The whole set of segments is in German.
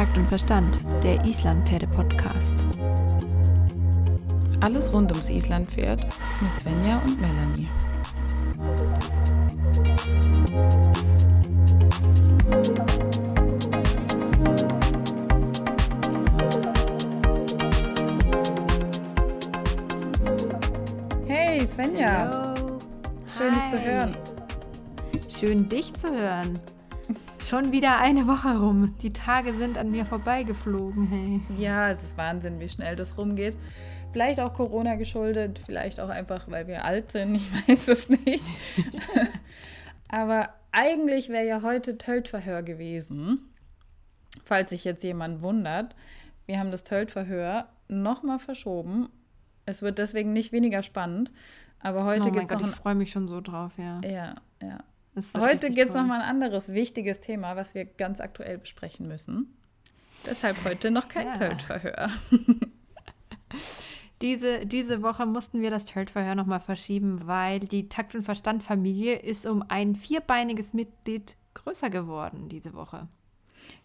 Takt und Verstand, der Islandpferde-Podcast. Alles rund ums Islandpferd mit Svenja und Melanie. Hey Svenja, Hallo. schön dich Hi. zu hören. Schön dich zu hören. Schon wieder eine Woche rum. Die Tage sind an mir vorbeigeflogen, hey. Ja, es ist Wahnsinn, wie schnell das rumgeht. Vielleicht auch Corona geschuldet, vielleicht auch einfach, weil wir alt sind, ich weiß es nicht. Aber eigentlich wäre ja heute Töltverhör gewesen. Falls sich jetzt jemand wundert. Wir haben das Töltverhör nochmal verschoben. Es wird deswegen nicht weniger spannend. Aber heute oh mein gibt es ich freue mich schon so drauf, ja. Ja, ja. Heute gibt es nochmal ein anderes wichtiges Thema, was wir ganz aktuell besprechen müssen. Deshalb heute noch kein Ja. Töltverhör. Diese, diese Woche mussten wir das Töltverhör nochmal verschieben, weil die Takt- und Verstand-Familie ist um ein vierbeiniges Mitglied größer geworden diese Woche.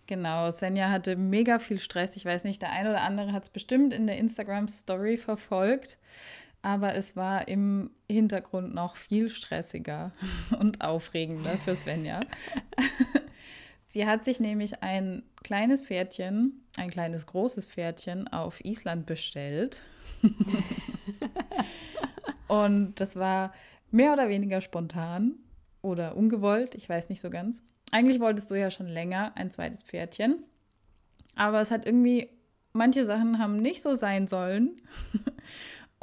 Genau, Svenja hatte mega viel Stress. Ich weiß nicht, der eine oder andere hat es bestimmt in der Instagram-Story verfolgt, aber es war im Hintergrund noch viel stressiger und aufregender für Svenja. Sie hat sich nämlich ein kleines Pferdchen, ein kleines großes Pferdchen auf Island bestellt. und das war mehr oder weniger spontan oder ungewollt, ich weiß nicht so ganz. Eigentlich wolltest du ja schon länger ein zweites Pferdchen, aber es hat irgendwie, manche Sachen haben nicht so sein sollen.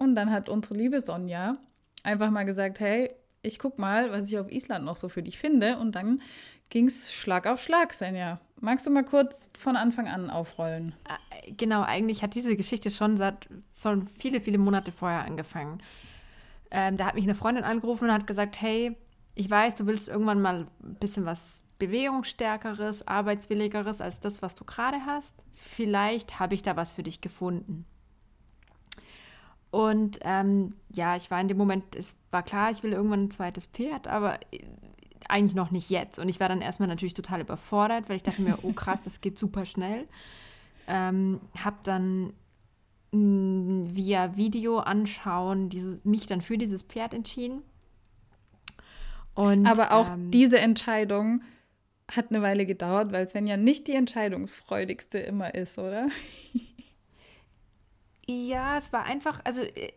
Und dann hat unsere liebe Sonja einfach mal gesagt, hey, ich guck mal, was ich auf Island noch so für dich finde. Und dann ging es Schlag auf Schlag, Senja. Magst du mal kurz von Anfang an aufrollen? Äh, Genau, eigentlich hat diese Geschichte schon seit von viele, viele Monate vorher angefangen. Ähm, da hat mich eine Freundin angerufen und hat gesagt, hey, ich weiß, du willst irgendwann mal ein bisschen was Bewegungsstärkeres, Arbeitswilligeres als das, was du gerade hast. Vielleicht habe ich da was für dich gefunden. Und ähm, ja, ich war in dem Moment, es war klar, ich will irgendwann ein zweites Pferd, aber äh, eigentlich noch nicht jetzt. Und ich war dann erstmal natürlich total überfordert, weil ich dachte mir, oh krass, das geht super schnell. Ähm, habe dann mh, via Video anschauen dieses, mich dann für dieses Pferd entschieden. Und, Aber auch ähm, diese Entscheidung hat eine Weile gedauert, weil Svenja nicht die entscheidungsfreudigste immer ist, oder? Ja, es war einfach, also äh,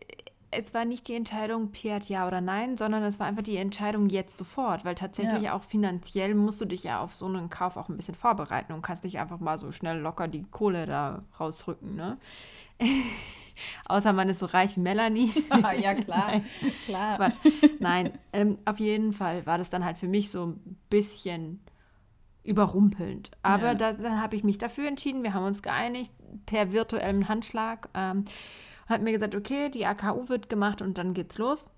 es war nicht die Entscheidung Pferd ja oder nein, sondern es war einfach die Entscheidung jetzt sofort, weil tatsächlich Ja. auch finanziell musst du dich ja auf so einen Kauf auch ein bisschen vorbereiten und kannst nicht einfach mal so schnell locker die Kohle da rausrücken, ne? Außer man ist so reich wie Melanie. ja, klar. klar. Quatsch. Nein, ähm, auf jeden Fall war das dann halt für mich so ein bisschen überrumpelnd. Aber Ja. da, dann habe ich mich dafür entschieden. Wir haben uns geeinigt per virtuellem Handschlag. Ähm, hat mir gesagt, okay, die AKU wird gemacht und dann geht's los.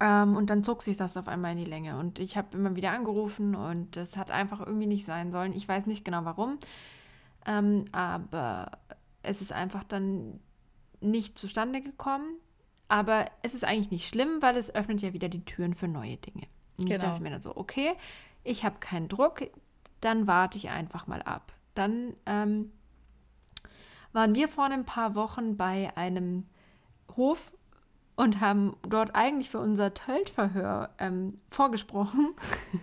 Ähm, und dann zog sich das auf einmal in die Länge. Und ich habe immer wieder angerufen und das hat einfach irgendwie nicht sein sollen. Ich weiß nicht genau warum. Ähm, aber es ist einfach dann nicht zustande gekommen. Aber es ist eigentlich nicht schlimm, weil es öffnet ja wieder die Türen für neue Dinge. Und ich Genau. dachte mir dann so, okay, ich habe keinen Druck, dann warte ich einfach mal ab. Dann ähm, waren wir vor ein paar Wochen bei einem Hof und haben dort eigentlich für unser Töltverhör ähm, vorgesprochen.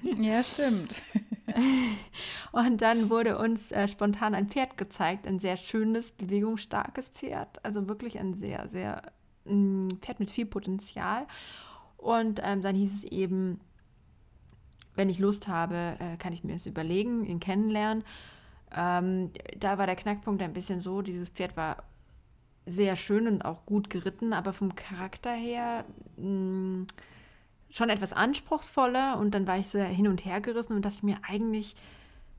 Ja, stimmt. Und dann wurde uns äh, spontan ein Pferd gezeigt, ein sehr schönes, bewegungsstarkes Pferd. Also wirklich ein sehr, sehr mh, Pferd mit viel Potenzial. Und ähm, dann hieß es eben, wenn ich Lust habe, äh, kann ich mir es überlegen, ihn kennenlernen. Ähm, da war der Knackpunkt ein bisschen so, dieses Pferd war sehr schön und auch gut geritten, aber vom Charakter her mh, schon etwas anspruchsvoller und dann war ich so hin und her gerissen und dachte mir eigentlich,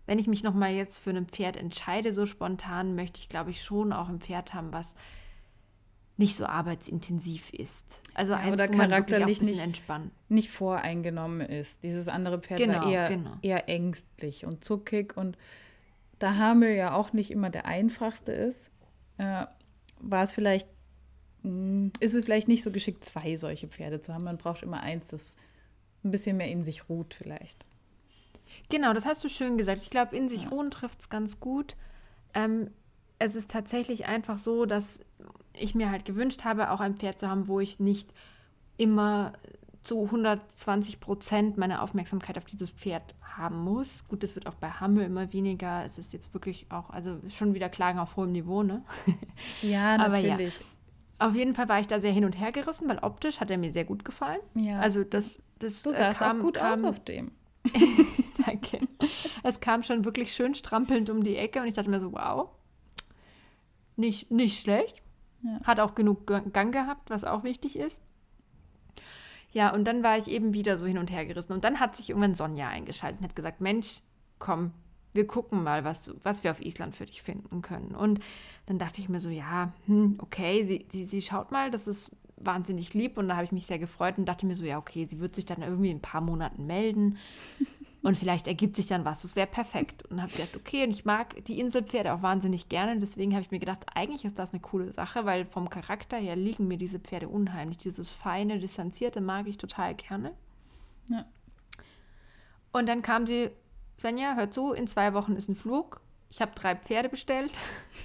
wenn ich mich nochmal jetzt für ein Pferd entscheide, so spontan, möchte ich, glaube ich, schon auch ein Pferd haben, was nicht so arbeitsintensiv ist. Also Ja, eins, oder wo man wirklich auch ein charakterlich bisschen nicht- entspannen. Nicht voreingenommen ist. Dieses andere Pferd war Genau, eher, genau. eher ängstlich und zuckig. Und da Hamel ja auch nicht immer der einfachste ist, äh, war es vielleicht, mh, ist es vielleicht nicht so geschickt, zwei solche Pferde zu haben. Man braucht immer eins, das ein bisschen mehr in sich ruht vielleicht. Genau, das hast du schön gesagt. Ich glaube, in sich ja. ruhen trifft es ganz gut. Ähm, es ist tatsächlich einfach so, dass ich mir halt gewünscht habe, auch ein Pferd zu haben, wo ich nicht immer zu 120 Prozent meine Aufmerksamkeit auf dieses Pferd haben muss. Gut, das wird auch bei Hammel immer weniger. Es ist jetzt wirklich auch, also schon wieder Klagen auf hohem Niveau, ne? Ja, natürlich. Ja, auf jeden Fall war ich da sehr hin und her gerissen, weil optisch hat er mir sehr gut gefallen. Ja. Also das, das du sahst kam, auch gut kam, aus auf dem. Danke. Es kam schon wirklich schön strampelnd um die Ecke und ich dachte mir so, wow, nicht, nicht schlecht. Ja. Hat auch genug Gang gehabt, was auch wichtig ist. Ja, und dann war ich eben wieder so hin und her gerissen. Und dann hat sich irgendwann Sonja eingeschaltet und hat gesagt, Mensch, komm, wir gucken mal, was, was wir auf Island für dich finden können. Und dann dachte ich mir so, ja, hm, okay, sie, sie, sie schaut mal, das ist wahnsinnig lieb und da habe ich mich sehr gefreut und dachte mir so, ja, okay, sie wird sich dann irgendwie in ein paar Monaten melden und vielleicht ergibt sich dann was. Das wäre perfekt. Und habe gedacht, okay, und ich mag die Inselpferde auch wahnsinnig gerne. Deswegen habe ich mir gedacht, eigentlich ist das eine coole Sache, weil vom Charakter her liegen mir diese Pferde unheimlich. Dieses feine, distanzierte mag ich total gerne. Ja. Und dann kam sie, Svenja, hör zu, in zwei Wochen ist ein Flug. Ich habe drei Pferde bestellt.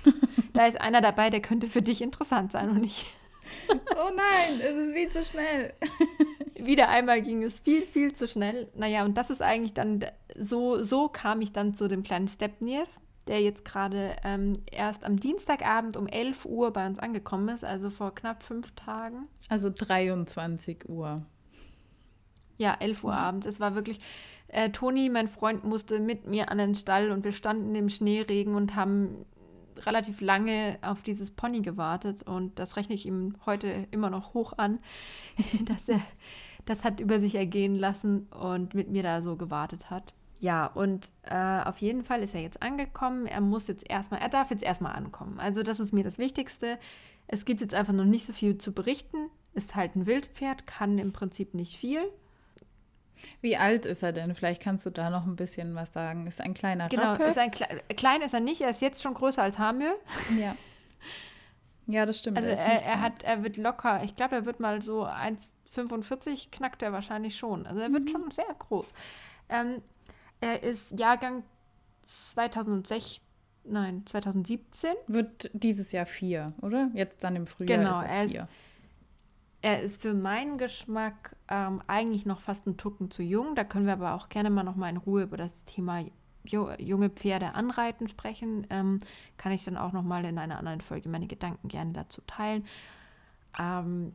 da ist einer dabei, der könnte für dich interessant sein und ich. Oh nein, es ist viel zu schnell wieder einmal ging es viel, viel zu schnell. Naja, und das ist eigentlich dann, so, so kam ich dann zu dem kleinen Stepnir, der jetzt gerade ähm, erst am Dienstagabend um 11 Uhr bei uns angekommen ist, also vor knapp fünf Tagen. Also 23 Uhr. Ja, 11 Uhr abends. Es war wirklich, äh, Toni, mein Freund, musste mit mir an den Stall und wir standen im Schneeregen und haben relativ lange auf dieses Pony gewartet und das rechne ich ihm heute immer noch hoch an, dass er das hat über sich ergehen lassen und mit mir da so gewartet hat. Ja, und äh, auf jeden Fall ist er jetzt angekommen. Er muss jetzt erstmal, er darf jetzt erstmal ankommen. Also das ist mir das Wichtigste. Es gibt jetzt einfach noch nicht so viel zu berichten. Ist halt ein Wildpferd, kann im Prinzip nicht viel. Wie alt ist er denn? Vielleicht kannst du da noch ein bisschen was sagen. Ist ein kleiner genau, Rappe? Ist ein Kle klein ist er nicht. Er ist jetzt schon größer als Hamir. Ja. Ja, das stimmt. Also er, er, er hat, er wird locker. Ich glaube, er wird mal so 1, 45 knackt er wahrscheinlich schon. Also er wird mhm. schon sehr groß. Ähm, er ist Jahrgang 2006, nein, 2017. Wird dieses Jahr vier, oder? Jetzt dann im Frühjahr. Genau, ist er, er ist, er ist für meinen Geschmack ähm, eigentlich noch fast ein Tucken zu jung. Da können wir aber auch gerne mal noch mal in Ruhe über das Thema junge Pferde anreiten sprechen. Ähm, kann ich dann auch noch mal in einer anderen Folge meine Gedanken gerne dazu teilen. Ähm,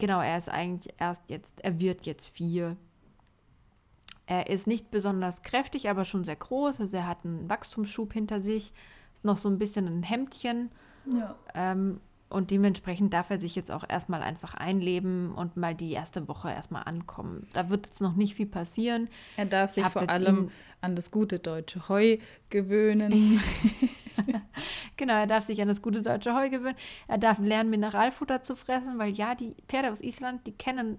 Genau, er ist eigentlich erst jetzt, er wird jetzt vier. Er ist nicht besonders kräftig, aber schon sehr groß. Also er hat einen Wachstumsschub hinter sich, ist noch so ein bisschen ein Hemdchen. Ja. Ähm, und dementsprechend darf er sich jetzt auch erstmal einfach einleben und mal die erste Woche erstmal ankommen. Da wird jetzt noch nicht viel passieren. Er darf sich vor allem an das gute deutsche Heu gewöhnen. genau, er darf sich an das gute deutsche Heu gewöhnen. Er darf lernen, Mineralfutter zu fressen, weil ja, die Pferde aus Island, die kennen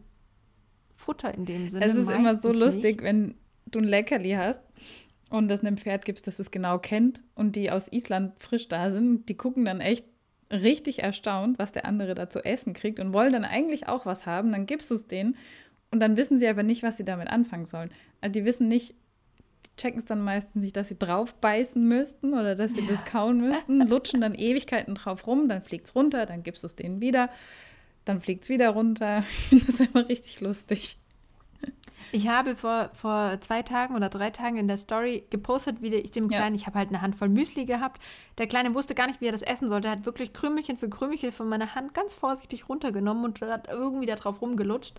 Futter in dem Sinne. Es ist immer so lustig, nicht. wenn du ein Leckerli hast und das einem Pferd gibst, das es genau kennt und die aus Island frisch da sind, die gucken dann echt richtig erstaunt, was der andere da zu essen kriegt und wollen dann eigentlich auch was haben, dann gibst du es denen und dann wissen sie aber nicht, was sie damit anfangen sollen. Also die wissen nicht, checken es dann meistens nicht, dass sie drauf beißen müssten oder dass sie das kauen müssten, lutschen dann Ewigkeiten drauf rum, dann fliegt es runter, dann gibst du es denen wieder, dann fliegt es wieder runter. Ich finde das immer richtig lustig. Ich habe vor, vor zwei Tagen oder drei Tagen in der Story gepostet, wie ich dem Kleinen, ja. ich habe halt eine Handvoll Müsli gehabt. Der Kleine wusste gar nicht, wie er das essen sollte. Er hat wirklich Krümelchen für Krümelchen von meiner Hand ganz vorsichtig runtergenommen und hat irgendwie da drauf rumgelutscht.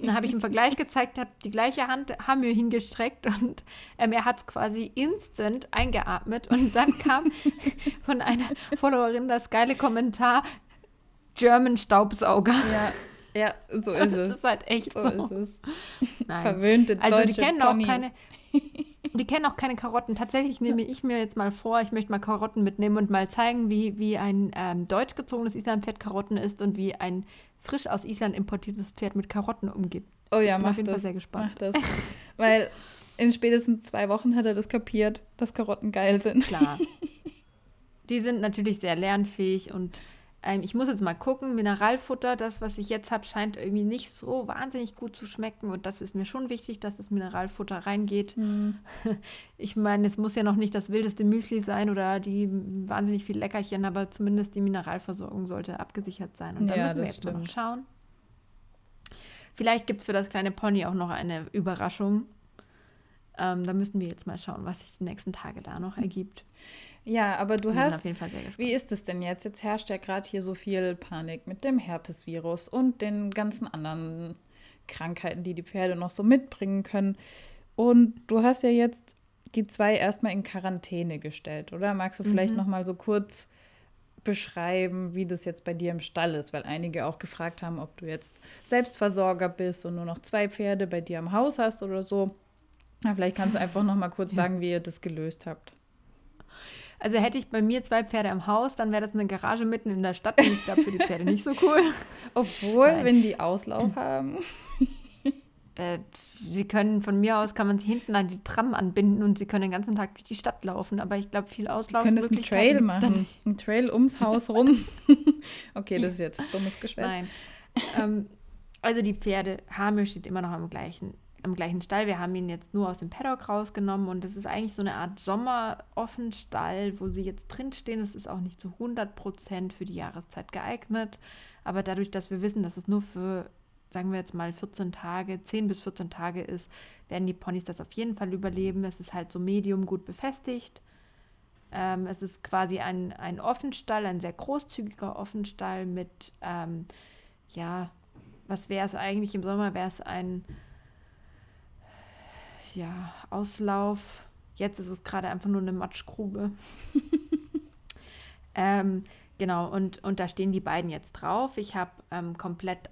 dann habe ich im Vergleich gezeigt, habe die gleiche Hand haben wir hingestreckt und ähm, er hat es quasi instant eingeatmet. Und dann kam von einer Followerin das geile Kommentar: German Staubsauger. Ja. Ja, so ist es. Das ist halt echt so. so. ist es. Nein. Verwöhnte Also die kennen Ponys. auch keine. Die kennen auch keine Karotten. Tatsächlich nehme ich mir jetzt mal vor, ich möchte mal Karotten mitnehmen und mal zeigen, wie, wie ein ähm, deutsch gezogenes Islandpferd Karotten isst und wie ein frisch aus Island importiertes Pferd mit Karotten umgeht. Oh ja, mach das. Sehr gespannt. Mach das. Weil in spätestens zwei Wochen hat er das kapiert, dass Karotten geil sind. Klar. Die sind natürlich sehr lernfähig und Ähm, ich muss jetzt mal gucken. Mineralfutter, das, was ich jetzt habe, scheint irgendwie nicht so wahnsinnig gut zu schmecken. Und das ist mir schon wichtig, dass das Mineralfutter reingeht. Mhm. Ich meine, es muss ja noch nicht das wildeste Müsli sein oder die wahnsinnig viel Leckerchen, aber zumindest die Mineralversorgung sollte abgesichert sein. Und da ja, müssen wir jetzt stimmt. mal schauen. Vielleicht gibt es für das kleine Pony auch noch eine Überraschung. Ähm, da müssen wir jetzt mal schauen, was sich die nächsten Tage da noch ergibt. Ja, aber du hast. Wie ist es denn jetzt? Jetzt herrscht ja gerade hier so viel Panik mit dem Herpesvirus und den ganzen anderen Krankheiten, die die Pferde noch so mitbringen können. Und du hast ja jetzt die zwei erstmal in Quarantäne gestellt, oder? Magst du vielleicht mhm. noch mal so kurz beschreiben, wie das jetzt bei dir im Stall ist, weil einige auch gefragt haben, ob du jetzt Selbstversorger bist und nur noch zwei Pferde bei dir im Haus hast oder so. Ja, vielleicht kannst du einfach noch mal kurz sagen, wie ihr das gelöst habt. Also hätte ich bei mir zwei Pferde im Haus, dann wäre das eine Garage mitten in der Stadt und ich glaube für die Pferde nicht so cool. Obwohl, Nein. wenn die Auslauf haben. Äh, sie können von mir aus, kann man sie hinten an die Tram anbinden und sie können den ganzen Tag durch die Stadt laufen. Aber ich glaube, viel Auslauf. Können das einen Trail machen? Ein Trail ums Haus rum. okay, das ist jetzt dummes Geschwätz. Nein. ähm, also die Pferde, Hamir steht immer noch am gleichen im gleichen Stall. Wir haben ihn jetzt nur aus dem Paddock rausgenommen und es ist eigentlich so eine Art Sommeroffenstall, wo sie jetzt drinstehen. Es ist auch nicht zu 100 Prozent für die Jahreszeit geeignet. Aber dadurch, dass wir wissen, dass es nur für, sagen wir jetzt mal, 14 Tage, 10 bis 14 Tage ist, werden die Ponys das auf jeden Fall überleben. Es ist halt so medium gut befestigt. Ähm, es ist quasi ein, ein Offenstall, ein sehr großzügiger Offenstall mit, ähm, ja, was wäre es eigentlich im Sommer? Wäre es ein ja, Auslauf. Jetzt ist es gerade einfach nur eine Matschgrube. ähm, genau, und, und da stehen die beiden jetzt drauf. Ich habe ähm, komplett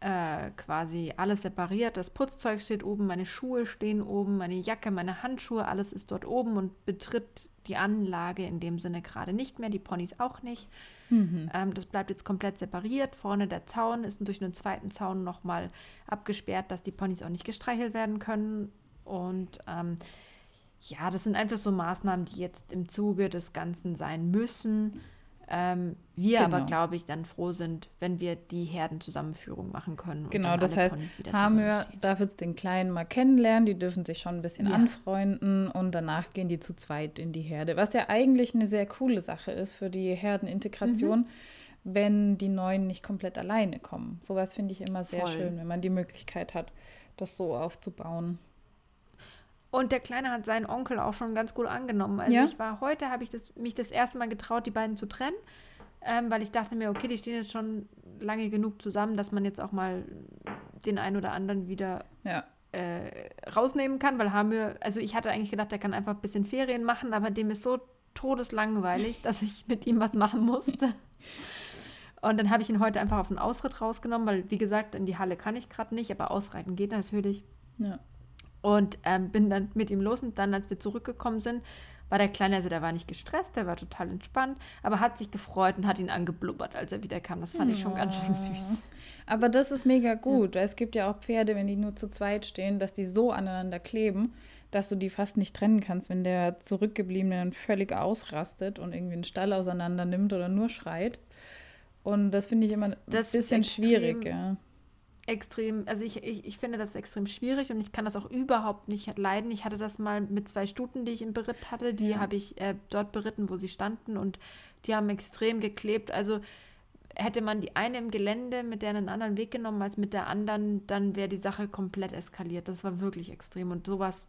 äh, quasi alles separiert. Das Putzzeug steht oben, meine Schuhe stehen oben, meine Jacke, meine Handschuhe, alles ist dort oben und betritt die Anlage in dem Sinne gerade nicht mehr, die Ponys auch nicht. Mhm. Ähm, das bleibt jetzt komplett separiert. Vorne der Zaun ist durch einen zweiten Zaun nochmal abgesperrt, dass die Ponys auch nicht gestreichelt werden können. Und ähm, ja, das sind einfach so Maßnahmen, die jetzt im Zuge des Ganzen sein müssen. Ähm, wir genau. aber, glaube ich, dann froh sind, wenn wir die Herdenzusammenführung machen können. Genau, das heißt, Hamir darf jetzt den Kleinen mal kennenlernen, die dürfen sich schon ein bisschen ja. anfreunden und danach gehen die zu zweit in die Herde. Was ja eigentlich eine sehr coole Sache ist für die Herdenintegration, mhm. wenn die Neuen nicht komplett alleine kommen. Sowas finde ich immer sehr Voll. schön, wenn man die Möglichkeit hat, das so aufzubauen. Und der Kleine hat seinen Onkel auch schon ganz gut angenommen. Also ja? ich war heute, habe ich das, mich das erste Mal getraut, die beiden zu trennen, ähm, weil ich dachte mir, okay, die stehen jetzt schon lange genug zusammen, dass man jetzt auch mal den einen oder anderen wieder ja. äh, rausnehmen kann, weil haben wir, also ich hatte eigentlich gedacht, der kann einfach ein bisschen Ferien machen, aber dem ist so todeslangweilig, dass ich mit ihm was machen musste. Und dann habe ich ihn heute einfach auf den Ausritt rausgenommen, weil, wie gesagt, in die Halle kann ich gerade nicht, aber ausreiten geht natürlich. Ja. Und ähm, bin dann mit ihm los und dann, als wir zurückgekommen sind, war der Kleine, also der war nicht gestresst, der war total entspannt, aber hat sich gefreut und hat ihn angeblubbert, als er wiederkam. Das fand ich schon ganz schön süß. Aber das ist mega gut. Ja. Es gibt ja auch Pferde, wenn die nur zu zweit stehen, dass die so aneinander kleben, dass du die fast nicht trennen kannst, wenn der Zurückgebliebene dann völlig ausrastet und irgendwie einen Stall auseinander nimmt oder nur schreit. Und das finde ich immer ein das bisschen schwierig, ja extrem, also ich, ich, ich finde das extrem schwierig und ich kann das auch überhaupt nicht leiden. Ich hatte das mal mit zwei Stuten, die ich im Beritt hatte, die ja. habe ich äh, dort beritten, wo sie standen und die haben extrem geklebt. Also hätte man die eine im Gelände mit der einen anderen Weg genommen als mit der anderen, dann wäre die Sache komplett eskaliert. Das war wirklich extrem und sowas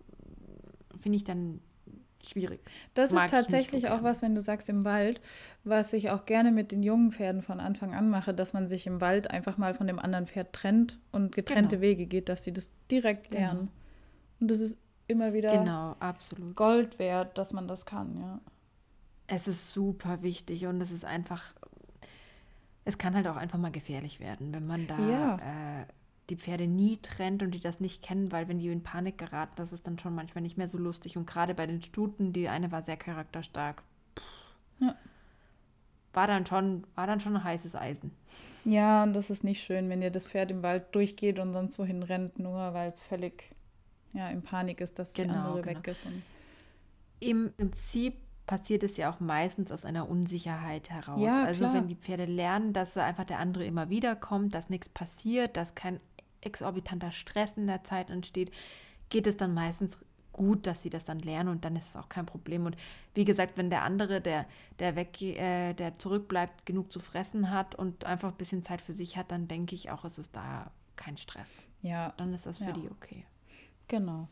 finde ich dann schwierig. Das Mag ist tatsächlich so auch was, wenn du sagst im Wald, was ich auch gerne mit den jungen Pferden von Anfang an mache, dass man sich im Wald einfach mal von dem anderen Pferd trennt und getrennte genau. Wege geht, dass sie das direkt genau. lernen. Genau. Und das ist immer wieder genau, absolut. Gold wert, dass man das kann, ja. Es ist super wichtig und es ist einfach, es kann halt auch einfach mal gefährlich werden, wenn man da ja. äh, die Pferde nie trennt und die das nicht kennen, weil wenn die in Panik geraten, das ist dann schon manchmal nicht mehr so lustig. Und gerade bei den Stuten, die eine war sehr charakterstark, ja. war dann schon, war dann schon ein heißes Eisen. Ja, und das ist nicht schön, wenn ihr das Pferd im Wald durchgeht und sonst wohin rennt, nur weil es völlig ja, in Panik ist, dass genau, die andere genau. weg ist. Im Prinzip passiert es ja auch meistens aus einer Unsicherheit heraus. Ja, also klar. wenn die Pferde lernen, dass einfach der andere immer wieder kommt, dass nichts passiert, dass kein exorbitanter Stress in der Zeit entsteht, geht es dann meistens gut, dass sie das dann lernen und dann ist es auch kein Problem. Und wie gesagt, wenn der andere, der, der weg, äh, der zurückbleibt, genug zu fressen hat und einfach ein bisschen Zeit für sich hat, dann denke ich auch, es ist da kein Stress. Ja, Dann ist das für Ja. die okay. genau.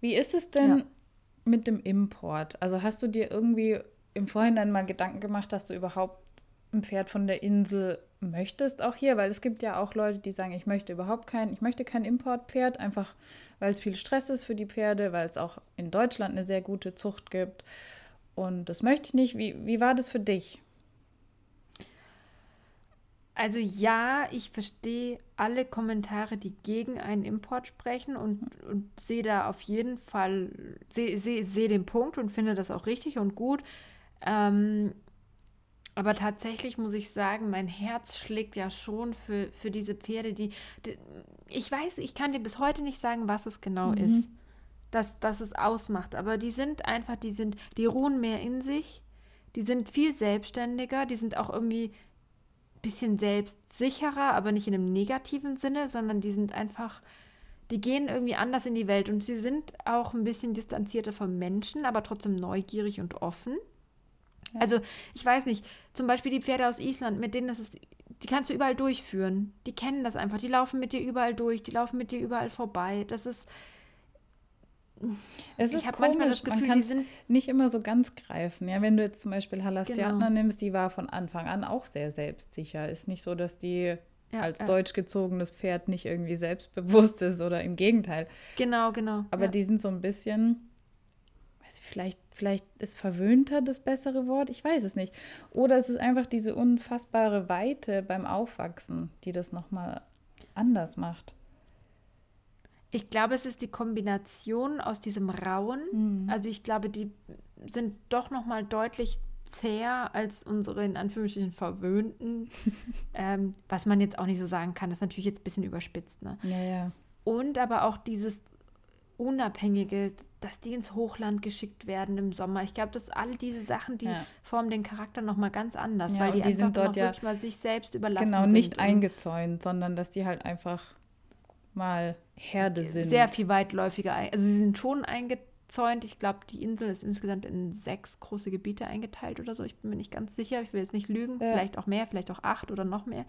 Wie ist es denn Ja. mit dem Import? Also hast du dir irgendwie im Vorhinein mal Gedanken gemacht, dass du überhaupt ein Pferd von der Insel möchtest, auch hier? Weil es gibt ja auch Leute, die sagen, ich möchte überhaupt kein, ich möchte kein Importpferd, einfach weil es viel Stress ist für die Pferde, weil es auch in Deutschland eine sehr gute Zucht gibt. Und das möchte ich nicht. Wie, wie war das für dich? Also ja, ich verstehe alle Kommentare, die gegen einen Import sprechen und, und sehe da auf jeden Fall, sehe seh, seh den Punkt und finde das auch richtig und gut. Ähm, aber tatsächlich muss ich sagen, mein Herz schlägt ja schon für, für diese Pferde, die, die ich weiß, ich kann dir bis heute nicht sagen, was es genau Mhm. ist, dass, dass es ausmacht. Aber die sind einfach, die sind, die ruhen mehr in sich, die sind viel selbstständiger, die sind auch irgendwie bisschen selbstsicherer, aber nicht in einem negativen Sinne, sondern die sind einfach, die gehen irgendwie anders in die Welt und sie sind auch ein bisschen distanzierter vom Menschen, aber trotzdem neugierig und offen. Ja. Also ich weiß nicht, zum Beispiel die Pferde aus Island, mit denen das ist, die kannst du überall durchführen. Die kennen das einfach, die laufen mit dir überall durch, die laufen mit dir überall vorbei. Das ist, Es ich habe manchmal das Gefühl, kann die sind nicht immer so ganz greifen. Ja, wenn du jetzt zum Beispiel Halastiatna Genau. nimmst, die war von Anfang an auch sehr selbstsicher. Ist nicht so, dass die ja, als ja, deutsch gezogenes Pferd nicht irgendwie selbstbewusst ist oder im Gegenteil. Genau, genau. Aber ja. die sind so ein bisschen, weiß ich, vielleicht, vielleicht ist verwöhnter das bessere Wort, ich weiß es nicht. Oder es ist einfach diese unfassbare Weite beim Aufwachsen, die das nochmal anders macht. Ich glaube, es ist die Kombination aus diesem Rauen. Mhm. Also ich glaube, die sind doch noch mal deutlich zäher als unsere in Anführungsstrichen verwöhnten, ähm, was man jetzt auch nicht so sagen kann. Das ist natürlich jetzt ein bisschen überspitzt. Ne? Ja, ja. Und aber auch dieses Unabhängige, dass die ins Hochland geschickt werden im Sommer. Ich glaube, dass alle diese Sachen, die Ja. formen den Charakter noch mal ganz anders, Ja, weil die, die einfach sind dort ja wirklich mal sich selbst überlassen Genau, sind. nicht und eingezäunt, sondern dass die halt einfach mal Herde sind. sehr viel weitläufiger. Also sie sind schon eingezäunt. Ich glaube, die Insel ist insgesamt in sechs große Gebiete eingeteilt oder so. Ich bin mir nicht ganz sicher. Ich will jetzt nicht lügen. Ja. Vielleicht auch mehr, vielleicht auch acht oder noch mehr.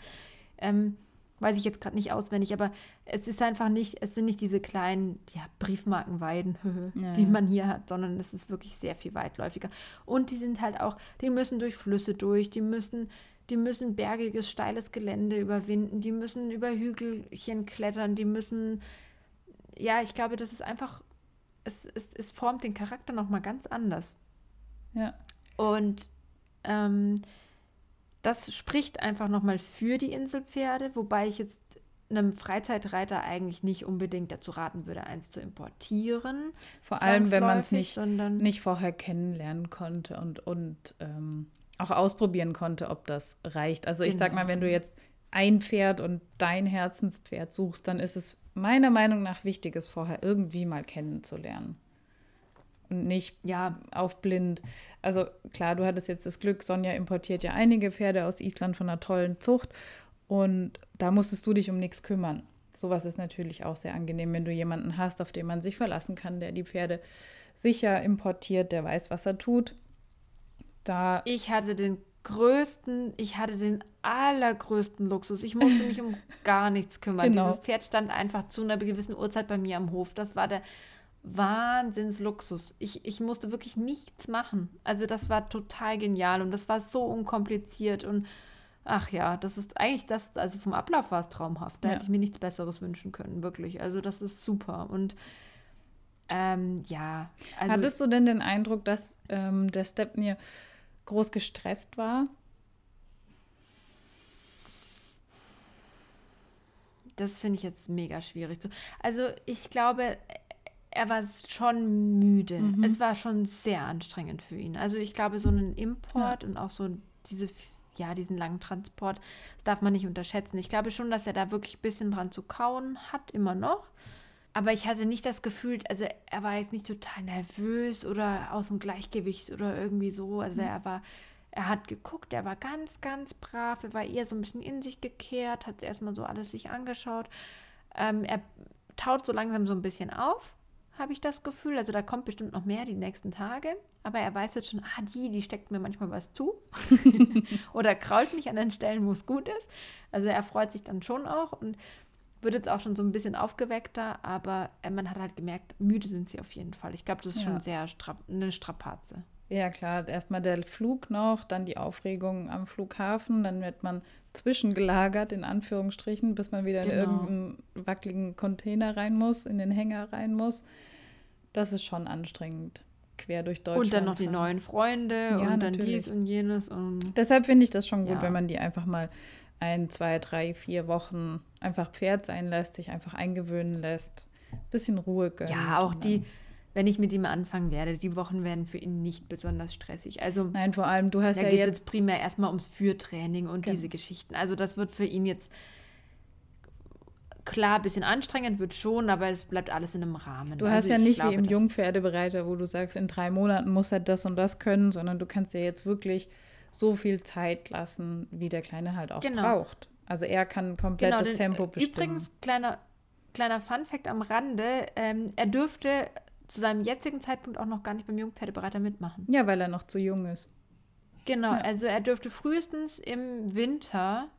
Ähm, weiß ich jetzt gerade nicht auswendig, aber es ist einfach nicht, es sind nicht diese kleinen ja, Briefmarkenweiden, Ja, die man hier hat, sondern es ist wirklich sehr viel weitläufiger. Und die sind halt auch, die müssen durch Flüsse durch, die müssen, die müssen bergiges, steiles Gelände überwinden, die müssen über Hügelchen klettern, die müssen, ja, ich glaube, das ist einfach, es, es, es formt den Charakter nochmal ganz anders. Ja. Und ähm, das spricht einfach nochmal für die Inselpferde, wobei ich jetzt einem Freizeitreiter eigentlich nicht unbedingt dazu raten würde, eins zu importieren. Vor allem, wenn man es nicht, nicht vorher kennenlernen konnte und, und ähm, auch ausprobieren konnte, ob das reicht. Also ich sag Genau. mal, wenn du jetzt ein Pferd und dein Herzenspferd suchst, dann ist es meiner Meinung nach wichtig, es vorher irgendwie mal kennenzulernen. Und nicht ja, auf blind. Also klar, du hattest jetzt das Glück, Sonja importiert ja einige Pferde aus Island von einer tollen Zucht und da musstest du dich um nichts kümmern. Sowas ist natürlich auch sehr angenehm, wenn du jemanden hast, auf den man sich verlassen kann, der die Pferde sicher importiert, der weiß, was er tut. Da ich hatte den größten, ich hatte den allergrößten Luxus. Ich musste mich um gar nichts kümmern. Genau. Dieses Pferd stand einfach zu einer gewissen Uhrzeit bei mir am Hof. Das war der Wahnsinnsluxus. Ich, ich musste wirklich nichts machen. Also das war total genial und das war so unkompliziert und ach ja, das ist eigentlich das, also vom Ablauf war es traumhaft. Da Ja. hätte ich mir nichts Besseres wünschen können, wirklich. Also das ist super und ähm, ja, also hattest du denn den Eindruck, dass ähm, der Stepney groß gestresst war? Das finde ich jetzt mega schwierig. Also ich glaube, er war schon müde. Mhm. Es war schon sehr anstrengend für ihn. Also ich glaube, so einen Import und auch so diese, ja, diesen langen Transport, das darf man nicht unterschätzen. Ich glaube schon, dass er da wirklich ein bisschen dran zu kauen hat, immer noch. aber ich hatte nicht das Gefühl, also er war jetzt nicht total nervös oder aus dem Gleichgewicht oder irgendwie so. Also er war, er hat geguckt, er war ganz, ganz brav, er war eher so ein bisschen in sich gekehrt, hat erstmal so alles sich angeschaut. Ähm, er taut so langsam so ein bisschen auf, habe ich das Gefühl. Also da kommt bestimmt noch mehr die nächsten Tage. Aber er weiß jetzt schon, ah, die, die steckt mir manchmal was zu. Oder krault mich an den Stellen, wo es gut ist. Also er freut sich dann schon auch und wird jetzt auch schon so ein bisschen aufgeweckter, aber äh, man hat halt gemerkt, müde sind sie auf jeden Fall. Ich glaube, das ist ja. schon sehr strap eine Strapaze. Ja, klar. Erstmal der Flug noch, dann die Aufregung am Flughafen, dann wird man zwischengelagert, in Anführungsstrichen, bis man wieder genau. in irgendeinen wackeligen Container rein muss, in den Hänger rein muss. Das ist schon anstrengend, quer durch Deutschland. Und dann noch die neuen Freunde ja, und dann dies und jenes. Und Deshalb finde ich das schon gut, ja. wenn man die einfach mal ein, zwei, drei, vier Wochen einfach Pferd sein lässt, sich einfach eingewöhnen lässt, bisschen Ruhe gönnt. Ja, auch die, wenn ich mit ihm anfangen werde, die Wochen werden für ihn nicht besonders stressig. Also Nein, vor allem, du hast ja jetzt, jetzt primär erstmal ums Führtraining und genau. diese Geschichten. Also das wird für ihn jetzt klar, ein bisschen anstrengend wird schon, aber es bleibt alles in einem Rahmen. Du also hast ja nicht glaube, wie im Jungpferdebereiter, wo du sagst, in drei Monaten muss er das und das können, sondern du kannst ja jetzt wirklich so viel Zeit lassen, wie der Kleine halt auch genau. braucht. Also er kann komplett genau, das den, Tempo bestimmen. Übrigens, kleiner, kleiner Fun-Fact am Rande, ähm, er dürfte zu seinem jetzigen Zeitpunkt auch noch gar nicht beim Jungpferdebereiter mitmachen. Ja, weil er noch zu jung ist. Genau, ja. also er dürfte frühestens im Winter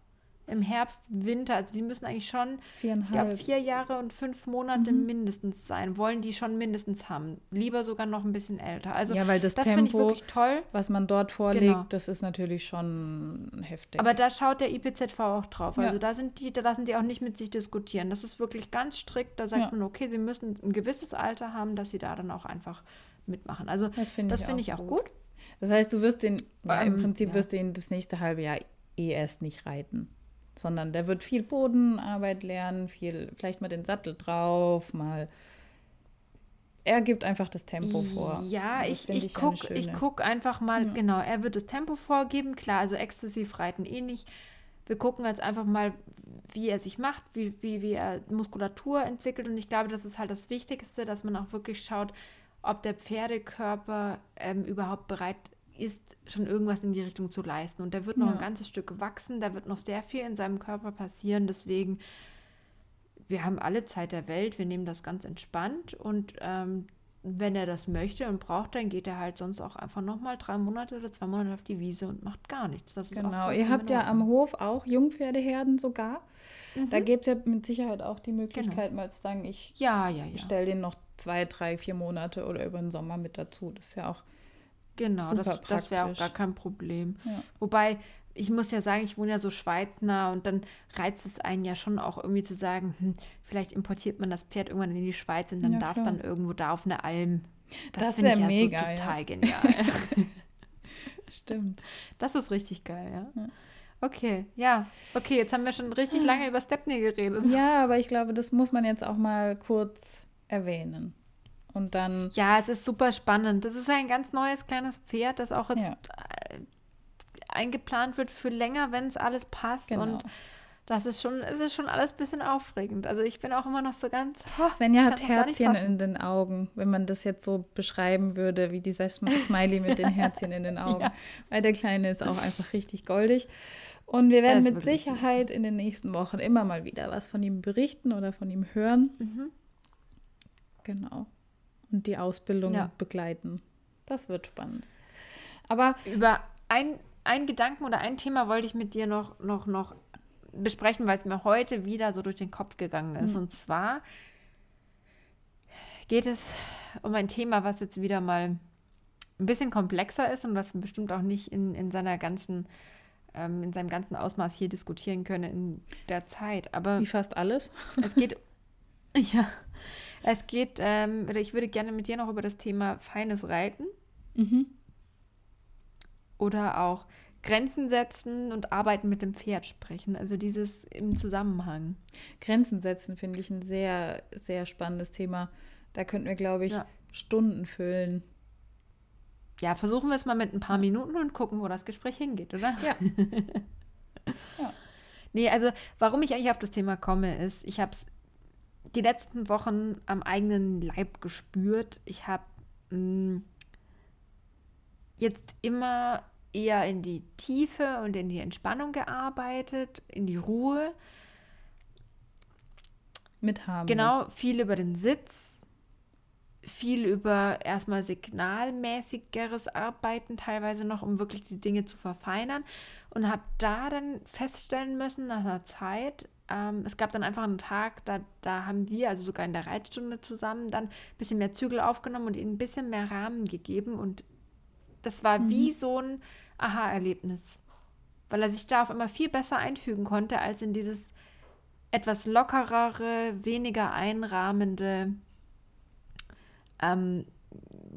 im Herbst, Winter, also die müssen eigentlich schon. Ich vier Jahre und fünf Monate mhm. mindestens sein, wollen die schon mindestens haben. Lieber sogar noch ein bisschen älter. Also ja, weil das, das Tempo, ich wirklich toll. was man dort vorlegt, genau. das ist natürlich schon heftig. Aber da schaut der IPZV auch drauf. Ja. Also da sind die, da lassen die auch nicht mit sich diskutieren. Das ist wirklich ganz strikt. Da sagt ja. man, okay, sie müssen ein gewisses Alter haben, dass sie da dann auch einfach mitmachen. Also das finde ich, find ich, auch gut. gut. Das heißt, du wirst den, ja, im Prinzip wirst du ihn das nächste halbe Jahr eh erst nicht reiten sondern der wird viel Bodenarbeit lernen, viel, vielleicht mal den Sattel drauf, mal. Er gibt einfach das Tempo vor. Ja, ich, ich, ich gucke guck einfach mal, ja. genau, er wird das Tempo vorgeben, klar, also exzessiv reiten eh nicht. Wir gucken jetzt einfach mal, wie er sich macht, wie, wie, wie er Muskulatur entwickelt. Und ich glaube, das ist halt das Wichtigste, dass man auch wirklich schaut, ob der Pferdekörper ähm, überhaupt bereit ist schon irgendwas in die Richtung zu leisten. Und der wird noch ja. ein ganzes Stück wachsen, da wird noch sehr viel in seinem Körper passieren. Deswegen, wir haben alle Zeit der Welt, wir nehmen das ganz entspannt und ähm, wenn er das möchte und braucht, dann geht er halt sonst auch einfach nochmal drei Monate oder zwei Monate auf die Wiese und macht gar nichts. Das genau, ihr habt ja am Hof auch Jungpferdeherden sogar. Mhm. Da gibt es ja mit Sicherheit auch die Möglichkeit, genau. mal zu sagen, ich ja, ja, ja. stelle den noch zwei, drei, vier Monate oder über den Sommer mit dazu. Das ist ja auch Genau, Super das, das wäre auch gar kein Problem. Ja. Wobei, ich muss ja sagen, ich wohne ja so schweiznah und dann reizt es einen ja schon auch irgendwie zu sagen, hm, vielleicht importiert man das Pferd irgendwann in die Schweiz und dann ja, darf es dann irgendwo da auf eine Alm. Das, das wäre ja mega. So total ja. genial. Stimmt. Das ist richtig geil, ja. ja. Okay, ja. Okay, jetzt haben wir schon richtig lange über Stepney geredet. Ja, aber ich glaube, das muss man jetzt auch mal kurz erwähnen. Und dann. Ja, es ist super spannend. Das ist ein ganz neues kleines Pferd, das auch jetzt ja. Äh, eingeplant wird für länger, wenn es alles passt. Genau. Und das ist schon, es ist schon alles ein bisschen aufregend. Also ich bin auch immer noch so ganz. Oh, Svenja hat Herzchen in den Augen, wenn man das jetzt so beschreiben würde, wie dieser Smiley mit den Herzchen in den Augen. ja. Weil der Kleine ist auch einfach richtig goldig. Und wir werden mit Sicherheit in den nächsten Wochen immer mal wieder was von ihm berichten oder von ihm hören. Mhm. Genau und die Ausbildung ja. begleiten. Das wird spannend. Aber über ein, ein Gedanken oder ein Thema wollte ich mit dir noch, noch, noch besprechen, weil es mir heute wieder so durch den Kopf gegangen ist. Mhm. Und zwar geht es um ein Thema, was jetzt wieder mal ein bisschen komplexer ist und was wir bestimmt auch nicht in, in seiner ganzen ähm, in seinem ganzen Ausmaß hier diskutieren können in der Zeit. Aber wie fast alles. Es geht ja, es geht, ähm, oder ich würde gerne mit dir noch über das Thema feines Reiten mhm. oder auch Grenzen setzen und Arbeiten mit dem Pferd sprechen. Also dieses im Zusammenhang. Grenzen setzen finde ich ein sehr, sehr spannendes Thema. Da könnten wir, glaube ich, ja. Stunden füllen. Ja, versuchen wir es mal mit ein paar Minuten und gucken, wo das Gespräch hingeht, oder? Ja. ja. Nee, also warum ich eigentlich auf das Thema komme, ist, ich habe es die letzten Wochen am eigenen Leib gespürt. Ich habe mm, jetzt immer eher in die Tiefe und in die Entspannung gearbeitet, in die Ruhe. Mit haben. Genau, viel über den Sitz, viel über erstmal signalmäßigeres Arbeiten, teilweise noch, um wirklich die Dinge zu verfeinern. Und habe da dann feststellen müssen, nach einer Zeit, ähm, es gab dann einfach einen Tag, da, da haben wir, also sogar in der Reitstunde zusammen, dann ein bisschen mehr Zügel aufgenommen und ihnen ein bisschen mehr Rahmen gegeben. Und das war mhm. wie so ein Aha-Erlebnis. Weil er sich da auf einmal viel besser einfügen konnte, als in dieses etwas lockerere, weniger einrahmende, ähm,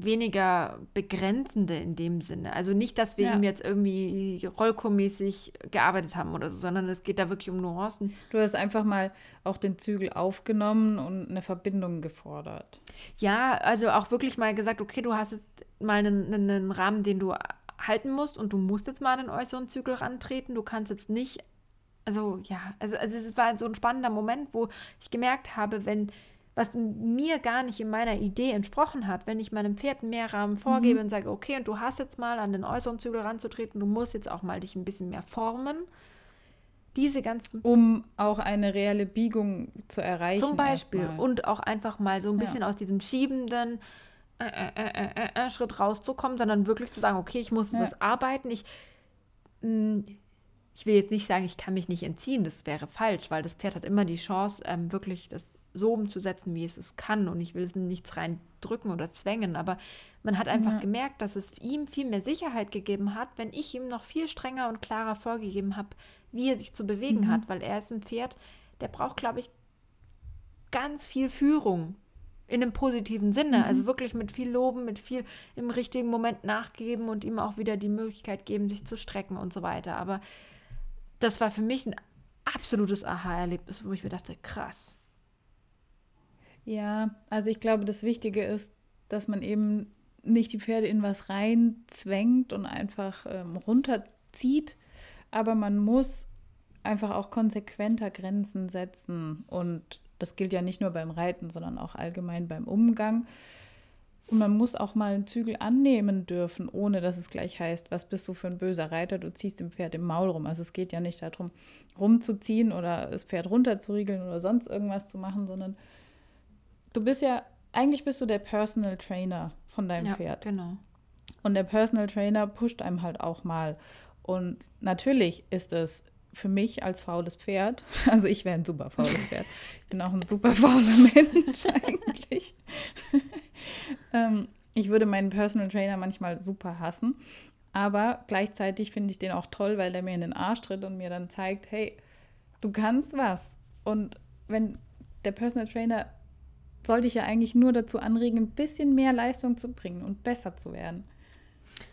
weniger begrenzende in dem Sinne. Also nicht, dass wir ja. ihm jetzt irgendwie rollkomäßig gearbeitet haben oder so, sondern es geht da wirklich um Nuancen. Du hast einfach mal auch den Zügel aufgenommen und eine Verbindung gefordert. Ja, also auch wirklich mal gesagt, okay, du hast jetzt mal einen, einen Rahmen, den du halten musst und du musst jetzt mal an den äußeren Zügel rantreten. Du kannst jetzt nicht, also ja, also, also es war so ein spannender Moment, wo ich gemerkt habe, wenn was mir gar nicht in meiner Idee entsprochen hat, wenn ich meinem Pferd mehr Rahmen vorgebe mhm. und sage, okay, und du hast jetzt mal an den äußeren Zügel ranzutreten, du musst jetzt auch mal dich ein bisschen mehr formen. Diese ganzen. Um auch eine reelle Biegung zu erreichen. Zum Beispiel. Und auch einfach mal so ein bisschen ja. aus diesem schiebenden, äh, äh, äh, Schritt rauszukommen, sondern wirklich zu sagen, okay, ich muss ja. das arbeiten. Ich, mh, ich will jetzt nicht sagen, ich kann mich nicht entziehen, das wäre falsch, weil das Pferd hat immer die Chance, ähm, wirklich das so umzusetzen, wie es es kann. Und ich will es nichts reindrücken oder zwängen, aber man hat einfach ja. gemerkt, dass es ihm viel mehr Sicherheit gegeben hat, wenn ich ihm noch viel strenger und klarer vorgegeben habe, wie er sich zu bewegen mhm. hat, weil er ist ein Pferd, der braucht, glaube ich, ganz viel Führung in einem positiven Sinne. Mhm. Also wirklich mit viel Loben, mit viel im richtigen Moment nachgeben und ihm auch wieder die Möglichkeit geben, sich zu strecken und so weiter. Aber das war für mich ein absolutes Aha-Erlebnis, wo ich mir dachte, krass. Ja, also ich glaube, das Wichtige ist, dass man eben nicht die Pferde in was reinzwängt und einfach ähm, runterzieht, aber man muss einfach auch konsequenter Grenzen setzen und das gilt ja nicht nur beim Reiten, sondern auch allgemein beim Umgang. Und man muss auch mal einen Zügel annehmen dürfen, ohne dass es gleich heißt, was bist du für ein böser Reiter, du ziehst dem Pferd im Maul rum. Also es geht ja nicht darum, rumzuziehen oder das Pferd runterzuriegeln oder sonst irgendwas zu machen, sondern du bist ja, eigentlich bist du der Personal Trainer von deinem ja, Pferd. Genau. Und der Personal Trainer pusht einem halt auch mal. Und natürlich ist es für mich als faules Pferd, also ich wäre ein super faules Pferd, ich bin auch ein super fauler Mensch eigentlich. Ähm, ich würde meinen Personal Trainer manchmal super hassen, aber gleichzeitig finde ich den auch toll, weil der mir in den Arsch tritt und mir dann zeigt, hey, du kannst was. Und wenn der Personal Trainer sollte ich ja eigentlich nur dazu anregen, ein bisschen mehr Leistung zu bringen und besser zu werden.